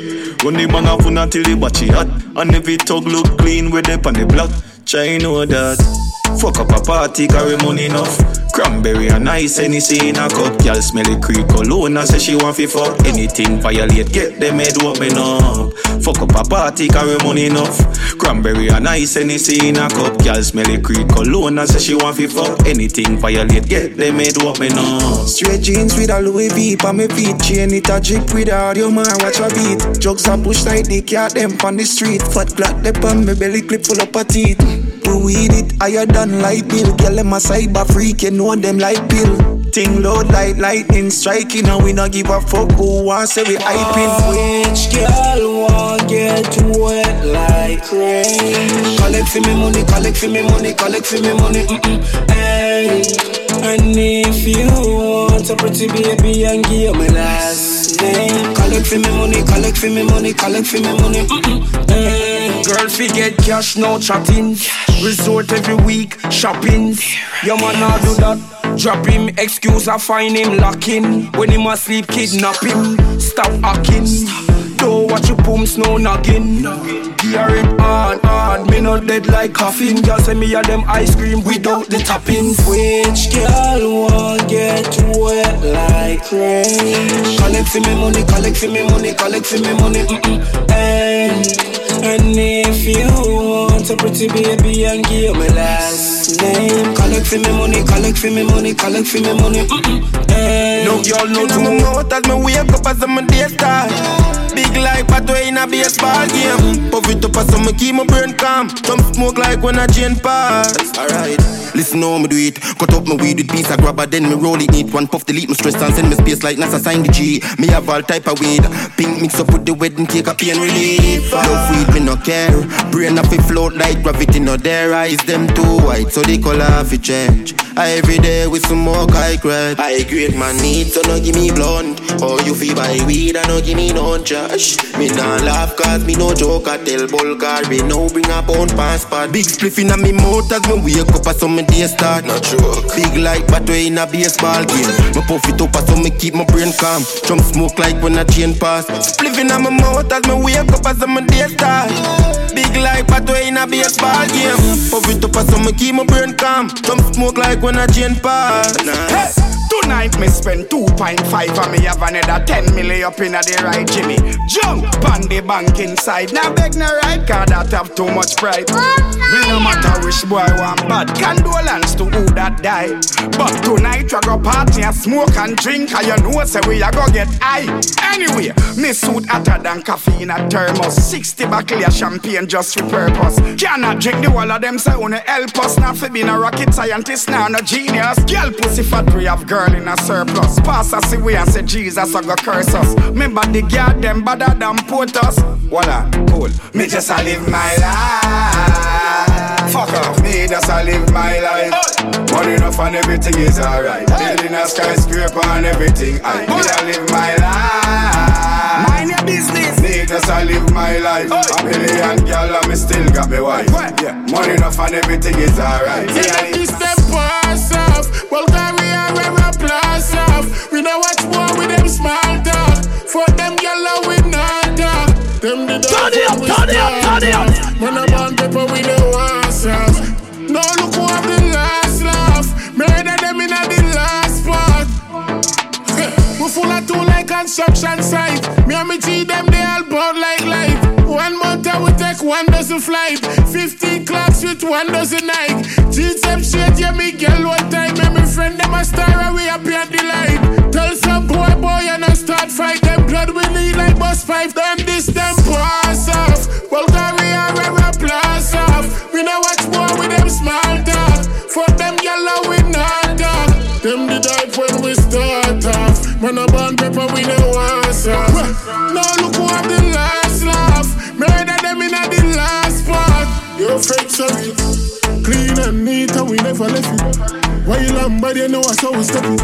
Speaker 78: Run the bang off until the batchy hot. And every tug look clean with the on the block. Try know that. Fuck up a party, carry money enough. Cranberry and ice, anything in a cup. Girl smell it creek cologne and say she want fi fuck. Anything violate, get them head open up. Fuck up a party, carry money enough. Cranberry and ice, anything in a cup. Girl smell it creek cologne and say she want fi fuck. Anything violate, get them head open up.
Speaker 79: Straight jeans with a Louis V on my feet. Chain it a drip with a audio man watch a beat. Jugs a push like the cat them on the street. Fat black the on me belly clip full up of teeth. We weed it higher than light bill. Girl them a cyber freak, you know them like pill. Ting load like lightning striking and we not give a fuck who want say we hyping.
Speaker 80: Which girl want get wet like rain? Collect for me money, collect for me money, collect for me money. Mm-mm. Hey. And if you want a pretty baby and give me last name, collect for me money, collect for me money, collect for me money. Mm-mm. Hey.
Speaker 79: Girl, forget cash, no chatting. Resort every week, shopping. Your man not do that. Drop him, excuse, I find him locking. When him asleep, kidnap him. Stop acting. Don't watch your pumps, no noggin. Gear it on, on. Me not dead like coffin. Girl, send me a them ice cream without the toppings.
Speaker 57: Which girl won't get wet like rain?
Speaker 79: Collect for me money, collect for me money, collect for me money. Mm-mm.
Speaker 57: Hey. And if you want a pretty baby and give me last name
Speaker 79: Collect for me money, collect for me money, collect for me money.
Speaker 57: Hey. Eh.
Speaker 79: No girl, no my
Speaker 57: mouth as me wake up as I'm a day start Big like pathway in a baseball game. Puff it up as some keep my brain calm. Some smoke like when I chain pass. Alright Listen how me do it. Cut up my weed with piece of grabber Then me roll it neat. One puff delete my stress and send me space like NASA sign the G. Me have all type of weed. Pink mix up with the wedding cake a pain relief. Love weed me no care. Brain off it float like gravity no there Eyes them too white so the color fi change. I every day with some more high grade. Oh, I grade my needs so no give me blunt. Or you feel buy weed and no give me no trash Me nah laugh cause me no joke I tell Bulgar we no bring a pound passport. Big spliff in a me mouth as me wake up as some day start. No joke. Big like battery in a baseball game. Me puff it up as so me keep my brain calm. Jump smoke like when I chain pass. Spliff in a me mouth as me wake up as some day start. Big like battery in a baseball game. Puff it up as so me keep my brain calm. Jump smoke like when I chain pass.
Speaker 79: Hey. Tonight me spend 2.5 and me have another 10 million up in the right Jimmy Jump on the bank inside. Now beg no right card that have too much pride. Me no matter which boy want bad Condolence to who that die. But tonight we go party and smoke and drink And you know say we a go get high. Anyway, me suit hotter than coffee in a thermos. 60 bottle of champagne just for purpose. Cannot drink the whole of them say wanna help us? Not for being a rocket scientist, now no genius. Girl pussy fat we have girl in a surplus. Pass us away and say Jesus I go curse us. Remember the girl them better than us. Voila, cool. Me just a live my life. Fuck off, me just a live my life. Money enough and everything is alright. Building a skyscraper and everything. I me a live my life. Mind your business. Me just a live my life. A million girl and me still got me wife. Yeah, money enough and everything is alright.
Speaker 81: A live step pass off. Bulgaria where I blast off. We don't watch more with them small talk. For them
Speaker 57: Turn it up, turn it up.
Speaker 81: Man a band paper we the off. No look who have the last laugh. Murder them in the. We full of tool like construction site. Me and me G them they all bout like light. One month I will take one dozen flight. Fifteen clocks with one dozen night. Jeans them shit, yeah me girl one time. And me friend them a star and we happy at the light. Tell some boy boy and I start fight them blood we need like bus five. Them this them pass off. Bulgaria where we blast off. We know watch more with them small talk. For them yellow we not talk. Them the type when we start Man a band pepper we the wash off. Now look who have the last laugh. Murder them in the last part. Your fake sorry. Clean and neat and we never left it. While I'm bad, you know I saw we step it.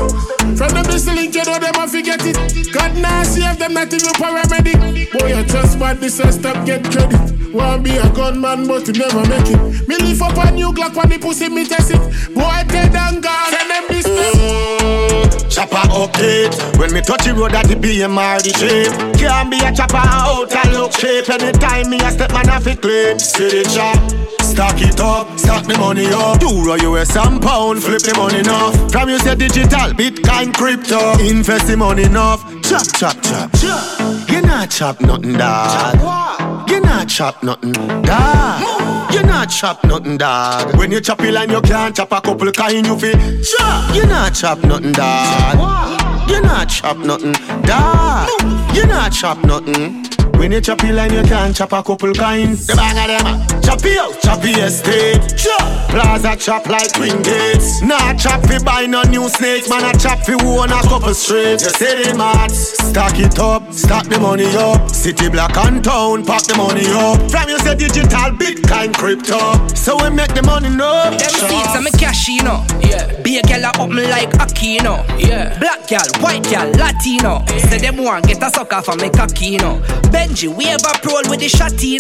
Speaker 81: From them this link, you know them I forget it. God now save them not even paramedic. Boy, I trust this and stop get credit. Want be a gunman, but you never make it. Me lift up a new Glock when the pussy me test it. Boy, dead and gone, and them business.
Speaker 57: Oh, chopper update. When me touch the road at the BMR the shape. Can't be a chopper out and look shape. Anytime me a step man off it clean the chop. Stack it up, stack the money up. Euro, US and pound, flip the money enough. From you say digital, bitcoin, crypto. Invest the money enough. Chop, chop, chop, chop You not chop nothing, dog You not chop nothing, dog You not chop nothing, dog When you chop a line, you can't chop a couple kind you feel. Chop. You not chop nothing, dog You not chop nothing, dog You not chop nothing when you chop a line, you can't chop a couple kind. The bang of them, chop it out, chop it estate. Chop.
Speaker 79: Plaza chop like Twin Gates. Nah, chop fi buy no new snakes. Man, I chop fi own a couple streets. You see the mats, stack it up, stack the money up. City black and town, pack the money up. From you say digital, Bitcoin, crypto. So we make the money no.
Speaker 82: Them seeds I'm a cash, you know. Yeah. Be a girl up me like Aki, you know. Yeah. Black girl, white girl, Latino. Say them want get a sucker from me cocky, you know. Benji, we ever roll with the shotty.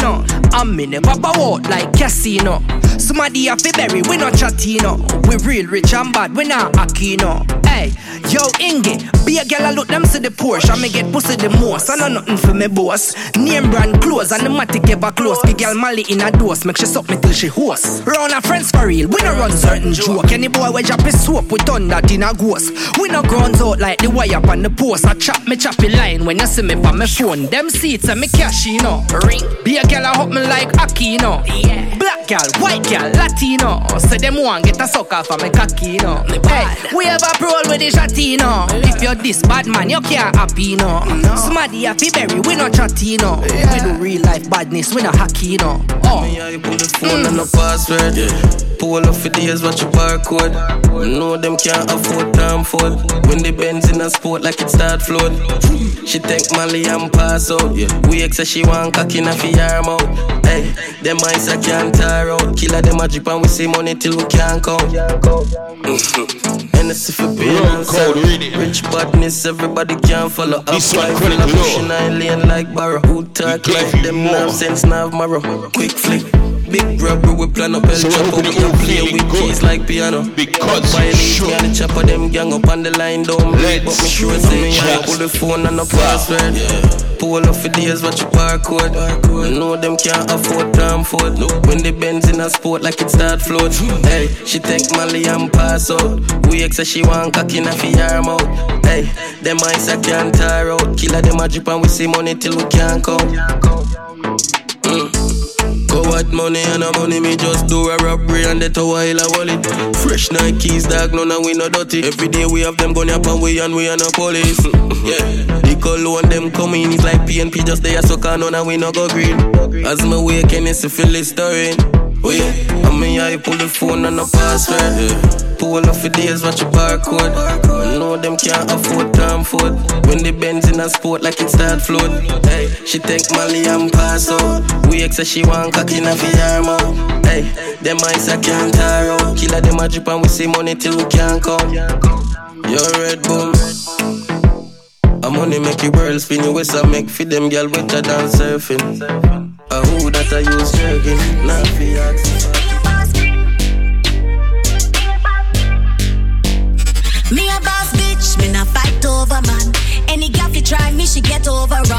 Speaker 82: I'm me never bow out like casino. Somebody have to bury, we not know. We real rich and bad, we not Aki, you know. Hey, yo, Inge, be a girl, I look them to the Porsche. I me get pussy the most. I know nothing for me boss. Name brand clothes and the matic ever close. Big girl Molly in a dose, make she suck me till she hoarse. Round her friends for real, we no run certain joke. Any boy we drop his soap, we turn that in a ghost. We no grounds out like the wire up on the post. I chop me choppy line when you see me on my phone. Them seats and me cash, you know. Ring. Be a girl, I hope me like Aki, you know. Yeah. Black girl, white girl, Latino. Say them want get a sucker for me cocky, you know. Hey, we have a roll with the shotty, you know. If you're this bad man, you can't happy, you know. Somebody happy berry, we not chatty, you know. We do real life badness, we not hacky, you know. Oh.
Speaker 78: Phone mm. and the password. Pull off for days, watch your barcode. Know them can't afford time fold. When the Benz in a sport like it start float. She take Molly and pass out. We ex say she want cocky na fi arm out. Hey, them eyes I can't tire out. Killer them a drip and we see money till we can't count. Hennessy for pain and sorrow. Rich badness, everybody can follow. Up five full of pushing I lane like barrow. Who talk like them nav sense nav marrow. Quick flick. Big rubber, we plan up El
Speaker 1: So
Speaker 78: Chapo, we can play with
Speaker 1: good.
Speaker 78: keys like piano.
Speaker 1: Because
Speaker 78: Violins, me and the chopper, them gang up on the line, don't bleed, but me sure say me I pull the phone and no password. Pull off for days, watch your barcode. You know them can't afford time for fold. When the Benz in a sport like it start float. Hey, she take Molly and pass out. We ex say she want cocky na fi arm out. Hey, them eyes I can't tire out. Killer them a drip and we see money till we can't count. What money and a money, me just do a robbery and the tower hill a wallet. Fresh Nikes, dog, none and we no dirty. Every day we have them gun up and we and we and a police. yeah, the cologne them coming, it's like PNP just there suck on none and we no go green. As me wake and it's a feel stirring. Oh yeah, I mean I pull the phone and the password. Yeah. Pull off for days, watch your barcode. You know them can't afford time food. When the Benz in a sport like it start float. Hey, she take Molly and pass out. We ex she want cocky na fi arm out. Hey, them eyes I can't tire out. Killer them a drip and we see money till we can't come. You're red boom. A money make you world spin you west make for them girl wetter than surfing. A who that I use jerking, not fi asking.
Speaker 14: Me a boss bitch, me not fight over man. Any girl fi try me, she get overrun. Them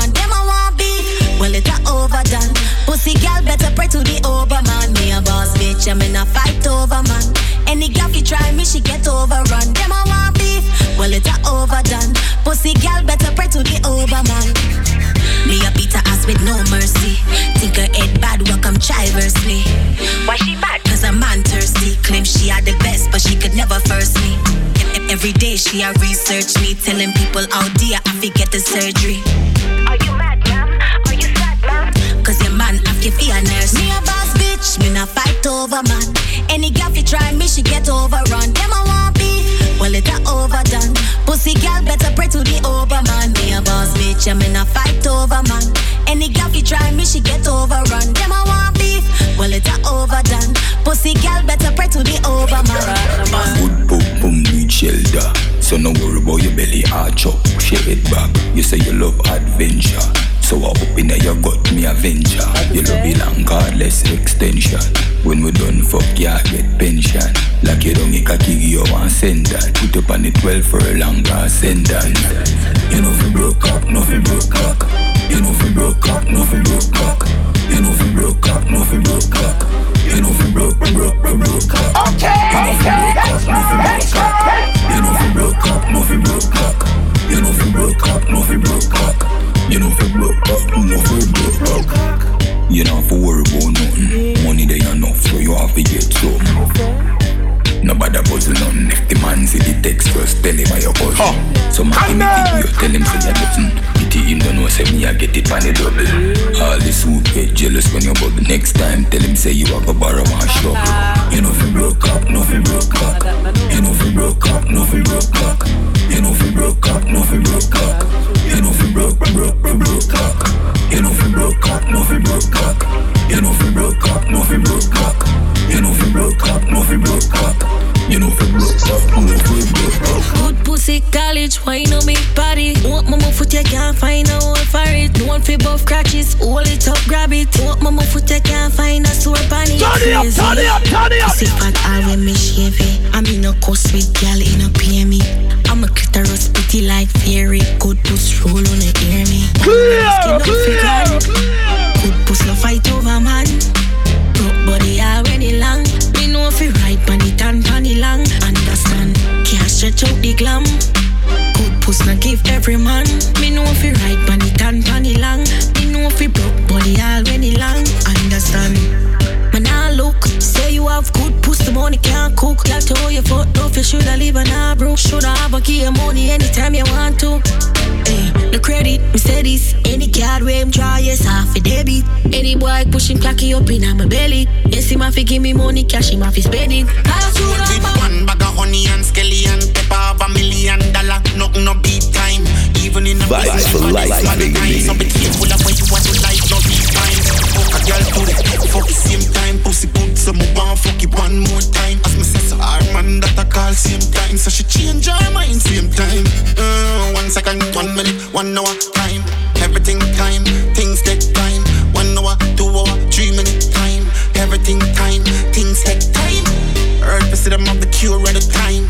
Speaker 14: she a research me, telling people oh, out there I fi get the surgery.
Speaker 83: Say you love adventure. So I up in you got me a venture. You love it long cardless extension. When we done fuck ya get pension. Like you don't make a gig you want send that. Put up on the 12 for a longer sentence. You know fi broke up, nothing broke listen on If the man see the text first, tell him I your cousin huh. So my him you tell him say I Pity him don't know say me I get it on the double All this who get jealous when you bubble Next time tell him say you have a borrow and You know broke up, no broke You know broke up, no broke You know broke up, no broke You know broke, broke, broke, broke You know broke up, no broke You know broke up, no broke You know broke up, no broke you know, from rough on the foot,
Speaker 14: Good pussy, college, wine on me body. Want my move foot, you can't find a hole for it. No one for both crotches, hold it up, grab it. Want my move foot, you can't find a sore bunny.
Speaker 84: Turn it up, turn it up, turn it up.
Speaker 14: Pussy fat, all when me shave I'm in a coast with gal in a PM. the glam. Good puss na give every man. Me know fi ride pon it and pon it long. Me know fi broke body all when it long. Understand? Man I look, say you have good puss, the money can't cook. Like to hold your foot off, you shoulda leave an eye broke. Shoulda have a key of money anytime you want to. Hey, no credit, me say this. Any card where I'm dry, yes, half a debit. Any boy pushing clacky up in my belly. Yes, he ma fi give me money, cash him have to spend it. Pass you
Speaker 36: one bag of honey and skelly no beat time. Even in a business,
Speaker 79: for life,
Speaker 36: life,
Speaker 79: baby.
Speaker 36: So be careful of when you want to life, no beat time. Fuck a girl to the fuck the same time. Pussy good, so move on, fuck it one more time. As me says, our man that I call same time. So she change her mind same time. Uh, one second, one minute, one hour time. Everything time, things take time. One hour, two hour, three minute time. Everything time, things take time. Earth, I see them up the cure at the time.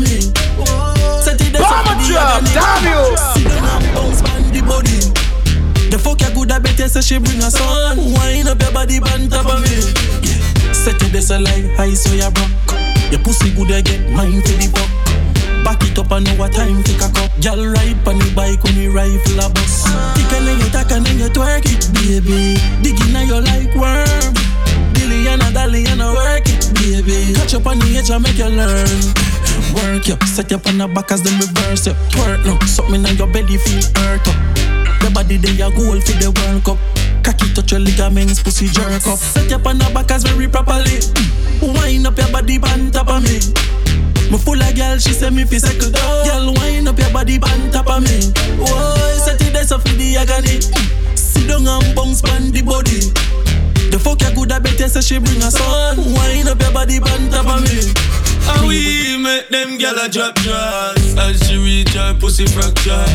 Speaker 36: On
Speaker 85: top of me. Set it
Speaker 86: Bomber damn you.
Speaker 85: Sit down and bounce on the body. The fuck you good, I bet you say she bring a son. Wind up your body on top of me. Yeah. Set it there, so like high, so you broke. Your pussy good, I get mine for the fuck. Back it up, I know what time to cock up. Girl ride on the bike when we rifle a bus. Tick and then you tack and then you twerk it, baby. Digging now you like worm. Dilly and a dolly and a work it, baby. Catch up on the edge and make you learn. Work you, set you up on the back as them reverse you. Twerk no, something on your belly feel hurt up. Your body they a goal for the World Cup. Oh. Cocky touch your ligaments, pussy jerk up. Set you up on the back as very properly. Wind up your body on top of me. Me full of girl, she say me fi settle down. Girl, wind up your body on top of me. Whoa, set it there so for the agony. Sit down and bounce on the body. The fuck you good, I bet you say she bring a son. Wind up your body on top of me.
Speaker 87: Ah How we make them gyal a drop drawers As she reach her pussy fracture.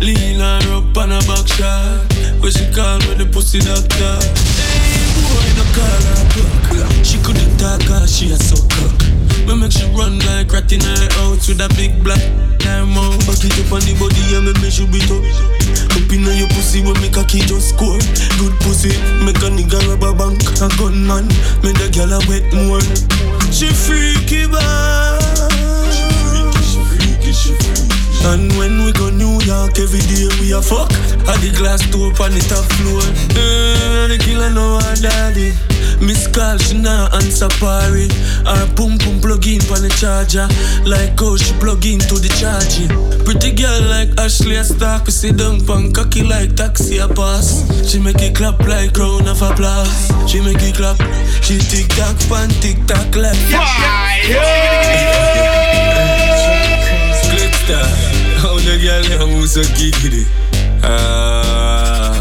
Speaker 87: Lean her up on a back shot. Where she call me the pussy doctor. Hey boy, no call her pluck She couldn't talk cause she a so cock Me make she run like rat in her house With a big black mouth Back it up on the body and me make she beat up. Up in your pussy when me cocky just score. Good pussy, make a nigga rob a bank. A gunman, make the gyal a wet more. She freaky bad and when we go New York, every day we a fuck. At the glass door on the top floor. Uh, The killer know her daddy. Miss call, she not answer party Her pum pum plug in on the charger. Like how she plug into the charging Pretty girl like Ashley a stalk We sit down pan cocky like taxi a pass She make it clap like crown of applause. She make it clap She tick tock pan tick tock like Glitter How the girl them who so giggity. Ah.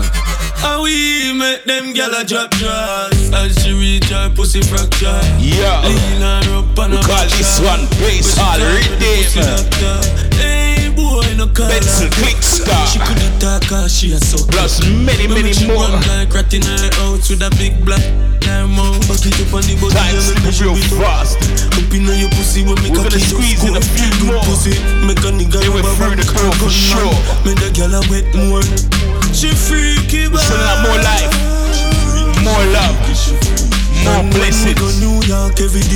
Speaker 87: How we make them gyal a drop drawers As she reach her pussy fracture.
Speaker 1: Yeah.
Speaker 87: Lean her up on
Speaker 1: We
Speaker 87: a
Speaker 1: call this one bass
Speaker 87: Where she
Speaker 1: hall
Speaker 87: call me the pussy
Speaker 1: rhythm.
Speaker 87: doctor. Hey boy, no call
Speaker 1: Benson
Speaker 87: her
Speaker 1: Click Star.
Speaker 87: She couldn't talk cause she a so
Speaker 1: Plus many, many
Speaker 87: make she
Speaker 1: more.
Speaker 87: run like rat in her house with a big black her mouth Back it up on the body and make she
Speaker 1: real fast.
Speaker 87: Up in your pussy when me
Speaker 1: We're gonna
Speaker 87: just
Speaker 1: squeeze in a few
Speaker 87: Good
Speaker 1: more.
Speaker 87: pussy, make a nigga rub a
Speaker 1: through the crew for sure.
Speaker 87: Make the gyal a wet more She freaky bad
Speaker 1: Sending out more life, more love, more
Speaker 87: day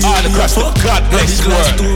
Speaker 1: All across the. God bless
Speaker 87: At the glass
Speaker 1: world.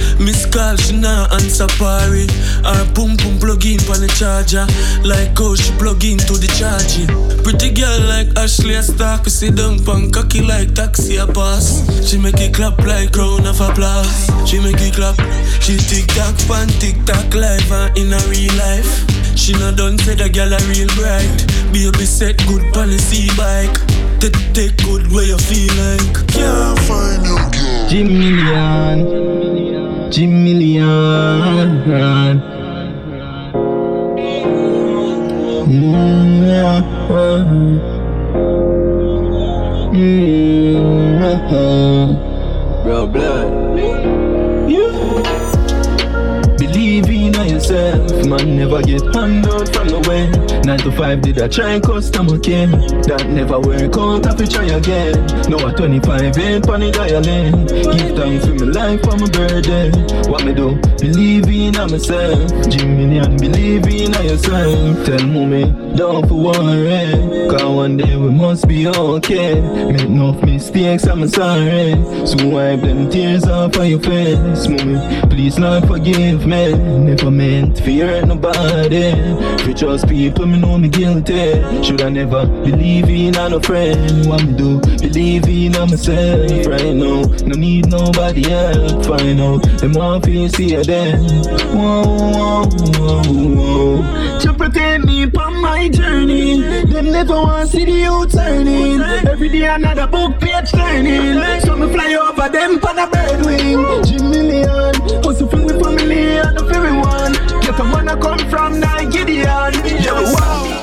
Speaker 87: Door on the top floor The killer know her daddy Miss call, she not answer party. Her pum pum plug in on the charger. Like how she plug into the charging. Pretty girl like Ashley a stalk We sit down pan cocky like taxi a pass She make it clap like crown of applause. She make it clap. She tick tock pan tick tock live and in a real life. She not done say the girl a real bright Baby set good pan the sea bike. Take, take good where you feel like. Can't find your girl.
Speaker 67: Jim Million, Jim Million. Mm, yeah. Believe in yourself, man. Never get handled from the way. Nine to five, did I try customer care? That never work out, to try again. No, at 25 ain't funny dialing. Give thanks for my life for my birthday. What me do? Believe in myself. Jimmy and believe in yourself. Tell mommy, don't for worry. Cause one day we must be okay. Make no mistakes, I'm sorry. So wipe them tears off of your face. Mommy, please Lord forgive me. Never meant to hurt nobody. For just people, me know me guilty. Should I never believe in a no friend? What me do? Believe in a myself right now. No need nobody help. Find out them want to see you then. Whoa, whoa, whoa, whoa. To protect me on my journey. Them never want to see the turning. Every day another book page turning. So me fly over them on a bird wing. Jim million. Hustle for me family and everyone. Get the one I come from Nigeria. Yeah, wow.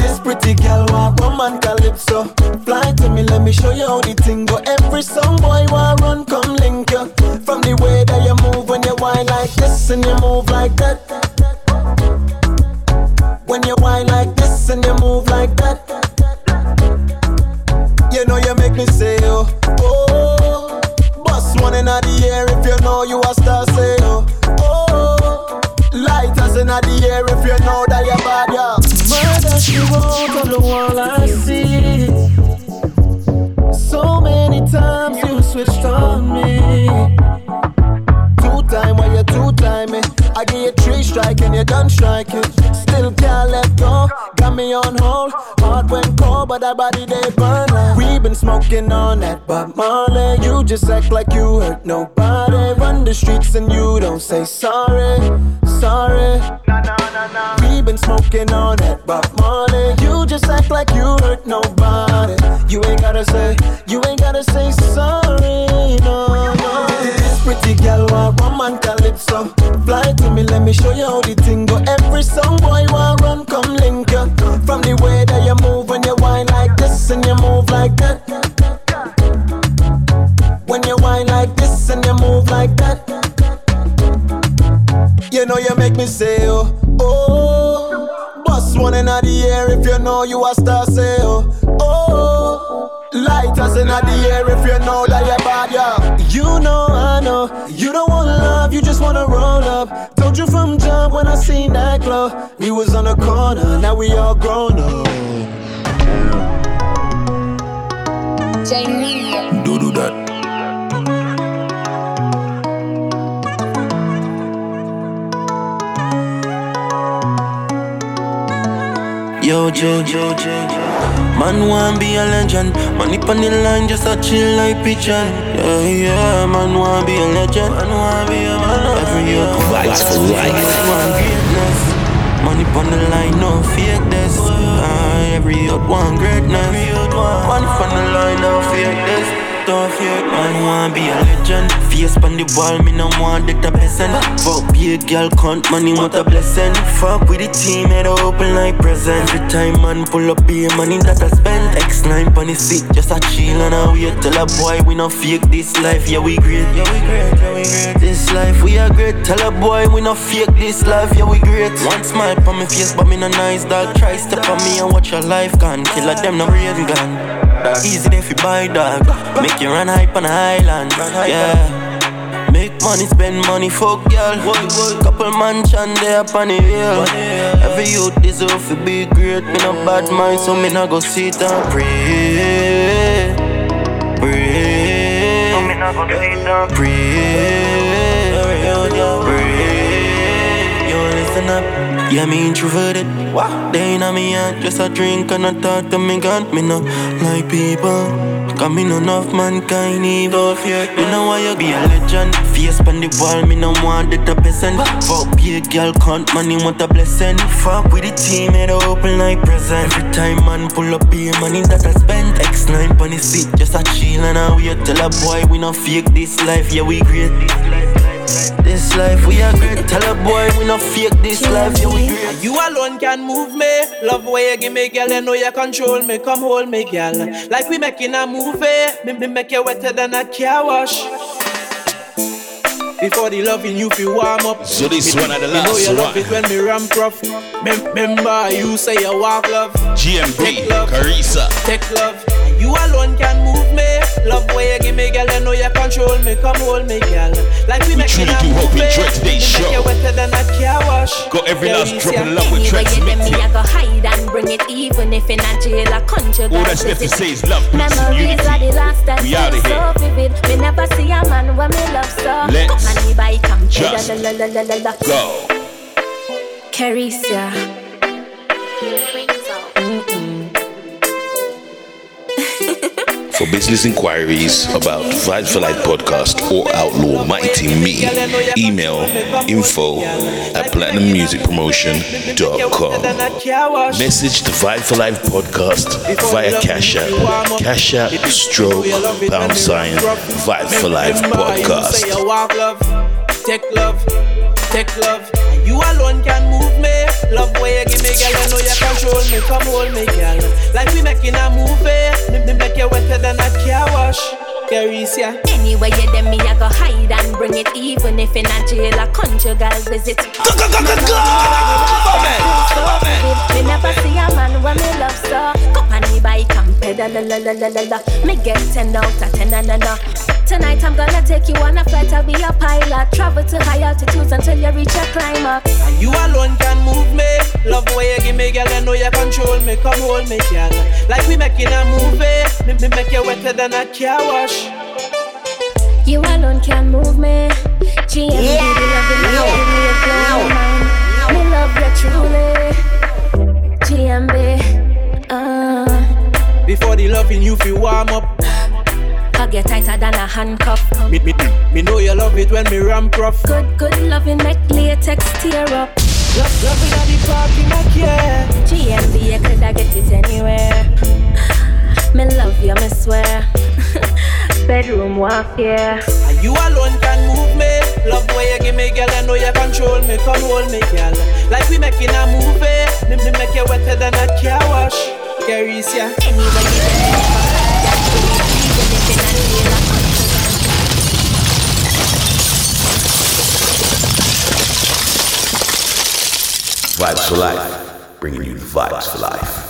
Speaker 88: This pretty girl want rum and calypso. Fly to me, let me show you how the thing go. Every song boy want run, come link you.
Speaker 20: From the way that you move when you whine like this and you move like that. When you whine like this and you move like that. Oh. Bust one in the air if you know you a star say oh, oh. Lighters in the air if you know that you're bad yeah. Murder she wrote on the wall I see So many times you switched on me Two time when you two time me I give you three strike and you done striking Still can't let go. Got me on hold. Heart went cold but that body they burn like We been smoking on that Bob Marley. You just act like you hurt nobody. Run the streets and you don't say sorry. Sorry. We been smoking on that Bob Marley. You just act like you hurt nobody. You ain't gotta say You ain't gotta say sorry. No, no pretty girl want one man calypso Fly to me, let me show you how the thing go. Every song boy want run, come link ya From the way that you move when you whine like this And you move like that. When you whine like this and you move like that. You know you make me say oh, oh Bust one in the air if you know you a star say oh, oh Lighters in the air if you know that you're bad, yeah. You know, I know, you don't want love, you just wanna roll up. Told you from jump when I seen that glow. We was on the corner, now we all grown up.
Speaker 89: Do do that.
Speaker 78: J. Man want be a legend. Money on the line, just a chill like pigeon. Yeah, yeah. Man want be a legend. Man want be a man. Every year,
Speaker 1: Vibes for life.
Speaker 78: Money on the line, no fake this. Uh, every youth want greatness. Money on the line, no fake Don't fake, man wanna be a legend. Face on the wall, me no want it a peasant. Fuck be a girl, count money, what a blessing. Fuck with the team, head open like present. Every time man pull up, be money that I spend. X9 on the seat, just a chill and a wait. Tell a boy we no fake this life, yeah we great. Yeah we great, yeah we great. This life we are great. Tell a boy we no fake this life, yeah we great. One smile on my face, but me no nice dog. Try step on me and watch your life gone. Killer them no rain gun. Easy if you buy dog. Make you run hype on the island. Yeah. Make money, spend money, fuck girl. Couple mansion there up on the hill. Every youth deserve to be great. Me no bad mind, so me no go sit and pray. Pray. So me no go sit and pray. Pray. Yo, listen up. Yeah, me introverted. What? They in me hand, just a drink and a talk to me gun. Me no like people. Cause me no enough mankind evil fear. You know why you be a legend. Face on the wall, me no want it a peasant. Fuck be a girl, count money, want a blessing. Fuck with the team, head open like present. Every time man pull up, be money that I spend. X9 on the seat, just a chill and a wait. Tell a boy we no fake this life, yeah we great. This life we are great. Tell a boy we no fake this life, yeah we great.
Speaker 75: You alone can move me. Love way you give me, girl. You know you control me. Come hold me, girl. Like we making a movie. Me, me make you wetter than a car wash. Before the loving you feel warm up.
Speaker 1: So this
Speaker 75: Me-
Speaker 1: one of the
Speaker 75: me know
Speaker 1: last
Speaker 75: you love
Speaker 1: one.
Speaker 75: it when me ramp rough. Mem- Remember you say you walk love.
Speaker 1: GMP, Carissa.
Speaker 75: Take love. You alone can move me. Love way you give me, girl. You know you control me. Come hold me, girl. Like we,
Speaker 1: We
Speaker 75: making
Speaker 1: truly do hope you
Speaker 75: movie.
Speaker 1: today's show.
Speaker 75: Make you wetter than a car wash.
Speaker 1: Got every
Speaker 75: Yeah,
Speaker 1: last drop of love with Trent Smith.
Speaker 62: me, I go hide and bring it even if in a jail or country.
Speaker 1: All that's left to say is love,
Speaker 62: Memories are the last that
Speaker 1: We outta
Speaker 62: feel
Speaker 1: here.
Speaker 62: so vivid. Me never see a man when me love so.
Speaker 1: Let's
Speaker 62: Come on, me
Speaker 1: just. Go.
Speaker 62: Carissa.
Speaker 1: For business inquiries about Vibes for Life podcast or Outlaw Mighty Me, email info at platinummusicpromotion.com. Message the Vibe for Life podcast via Cash App. Cash App stroke pound sign Vibe for Life podcast.
Speaker 75: take love, take love. You alone can move me. Love way you give me, girl. I know you control me. Come hold me, girl. Like we making a movie. Me, me make you wetter than a car wash. Carissa.
Speaker 62: Anyway, you them me, I go hide and bring it even if in a jail a conjugal visit.
Speaker 90: Go go go go go!
Speaker 62: Me never see a man when me love so. Go on the bike and pedal la la la la la la. Me get ten out of ten na na na. Tonight I'm gonna take you on a flight, I'll be a pilot. Travel to high altitudes until you reach a climax.
Speaker 75: And you alone can move me. Love the way you give me, girl. I know you control me. Come hold me, girl. Like we making a movie. Me, me make you wetter than a car wash.
Speaker 62: You alone can move me. GM, yeah. baby, loving me, give me a blow mind. Me love you truly. GMB, uh.
Speaker 75: Before the loving, you feel warm up.
Speaker 62: Hug you tighter than a handcuff.
Speaker 75: Me, me, me know you love it when me ramp rough.
Speaker 62: Good, good loving, make latex tear up.
Speaker 75: Love, loving at the party, my yeah.
Speaker 62: GMB, you coulda get it anywhere. Me love you, me swear. Bedroom warfare.
Speaker 75: And you alone can move me. Love the way you give me, girl. I know you control me. Come hold me, girl. Like we making a movie. Me, me make you wetter than a car wash. Carissa.
Speaker 62: Anyway, you
Speaker 1: Vibes for life, bringing you the vibes for life.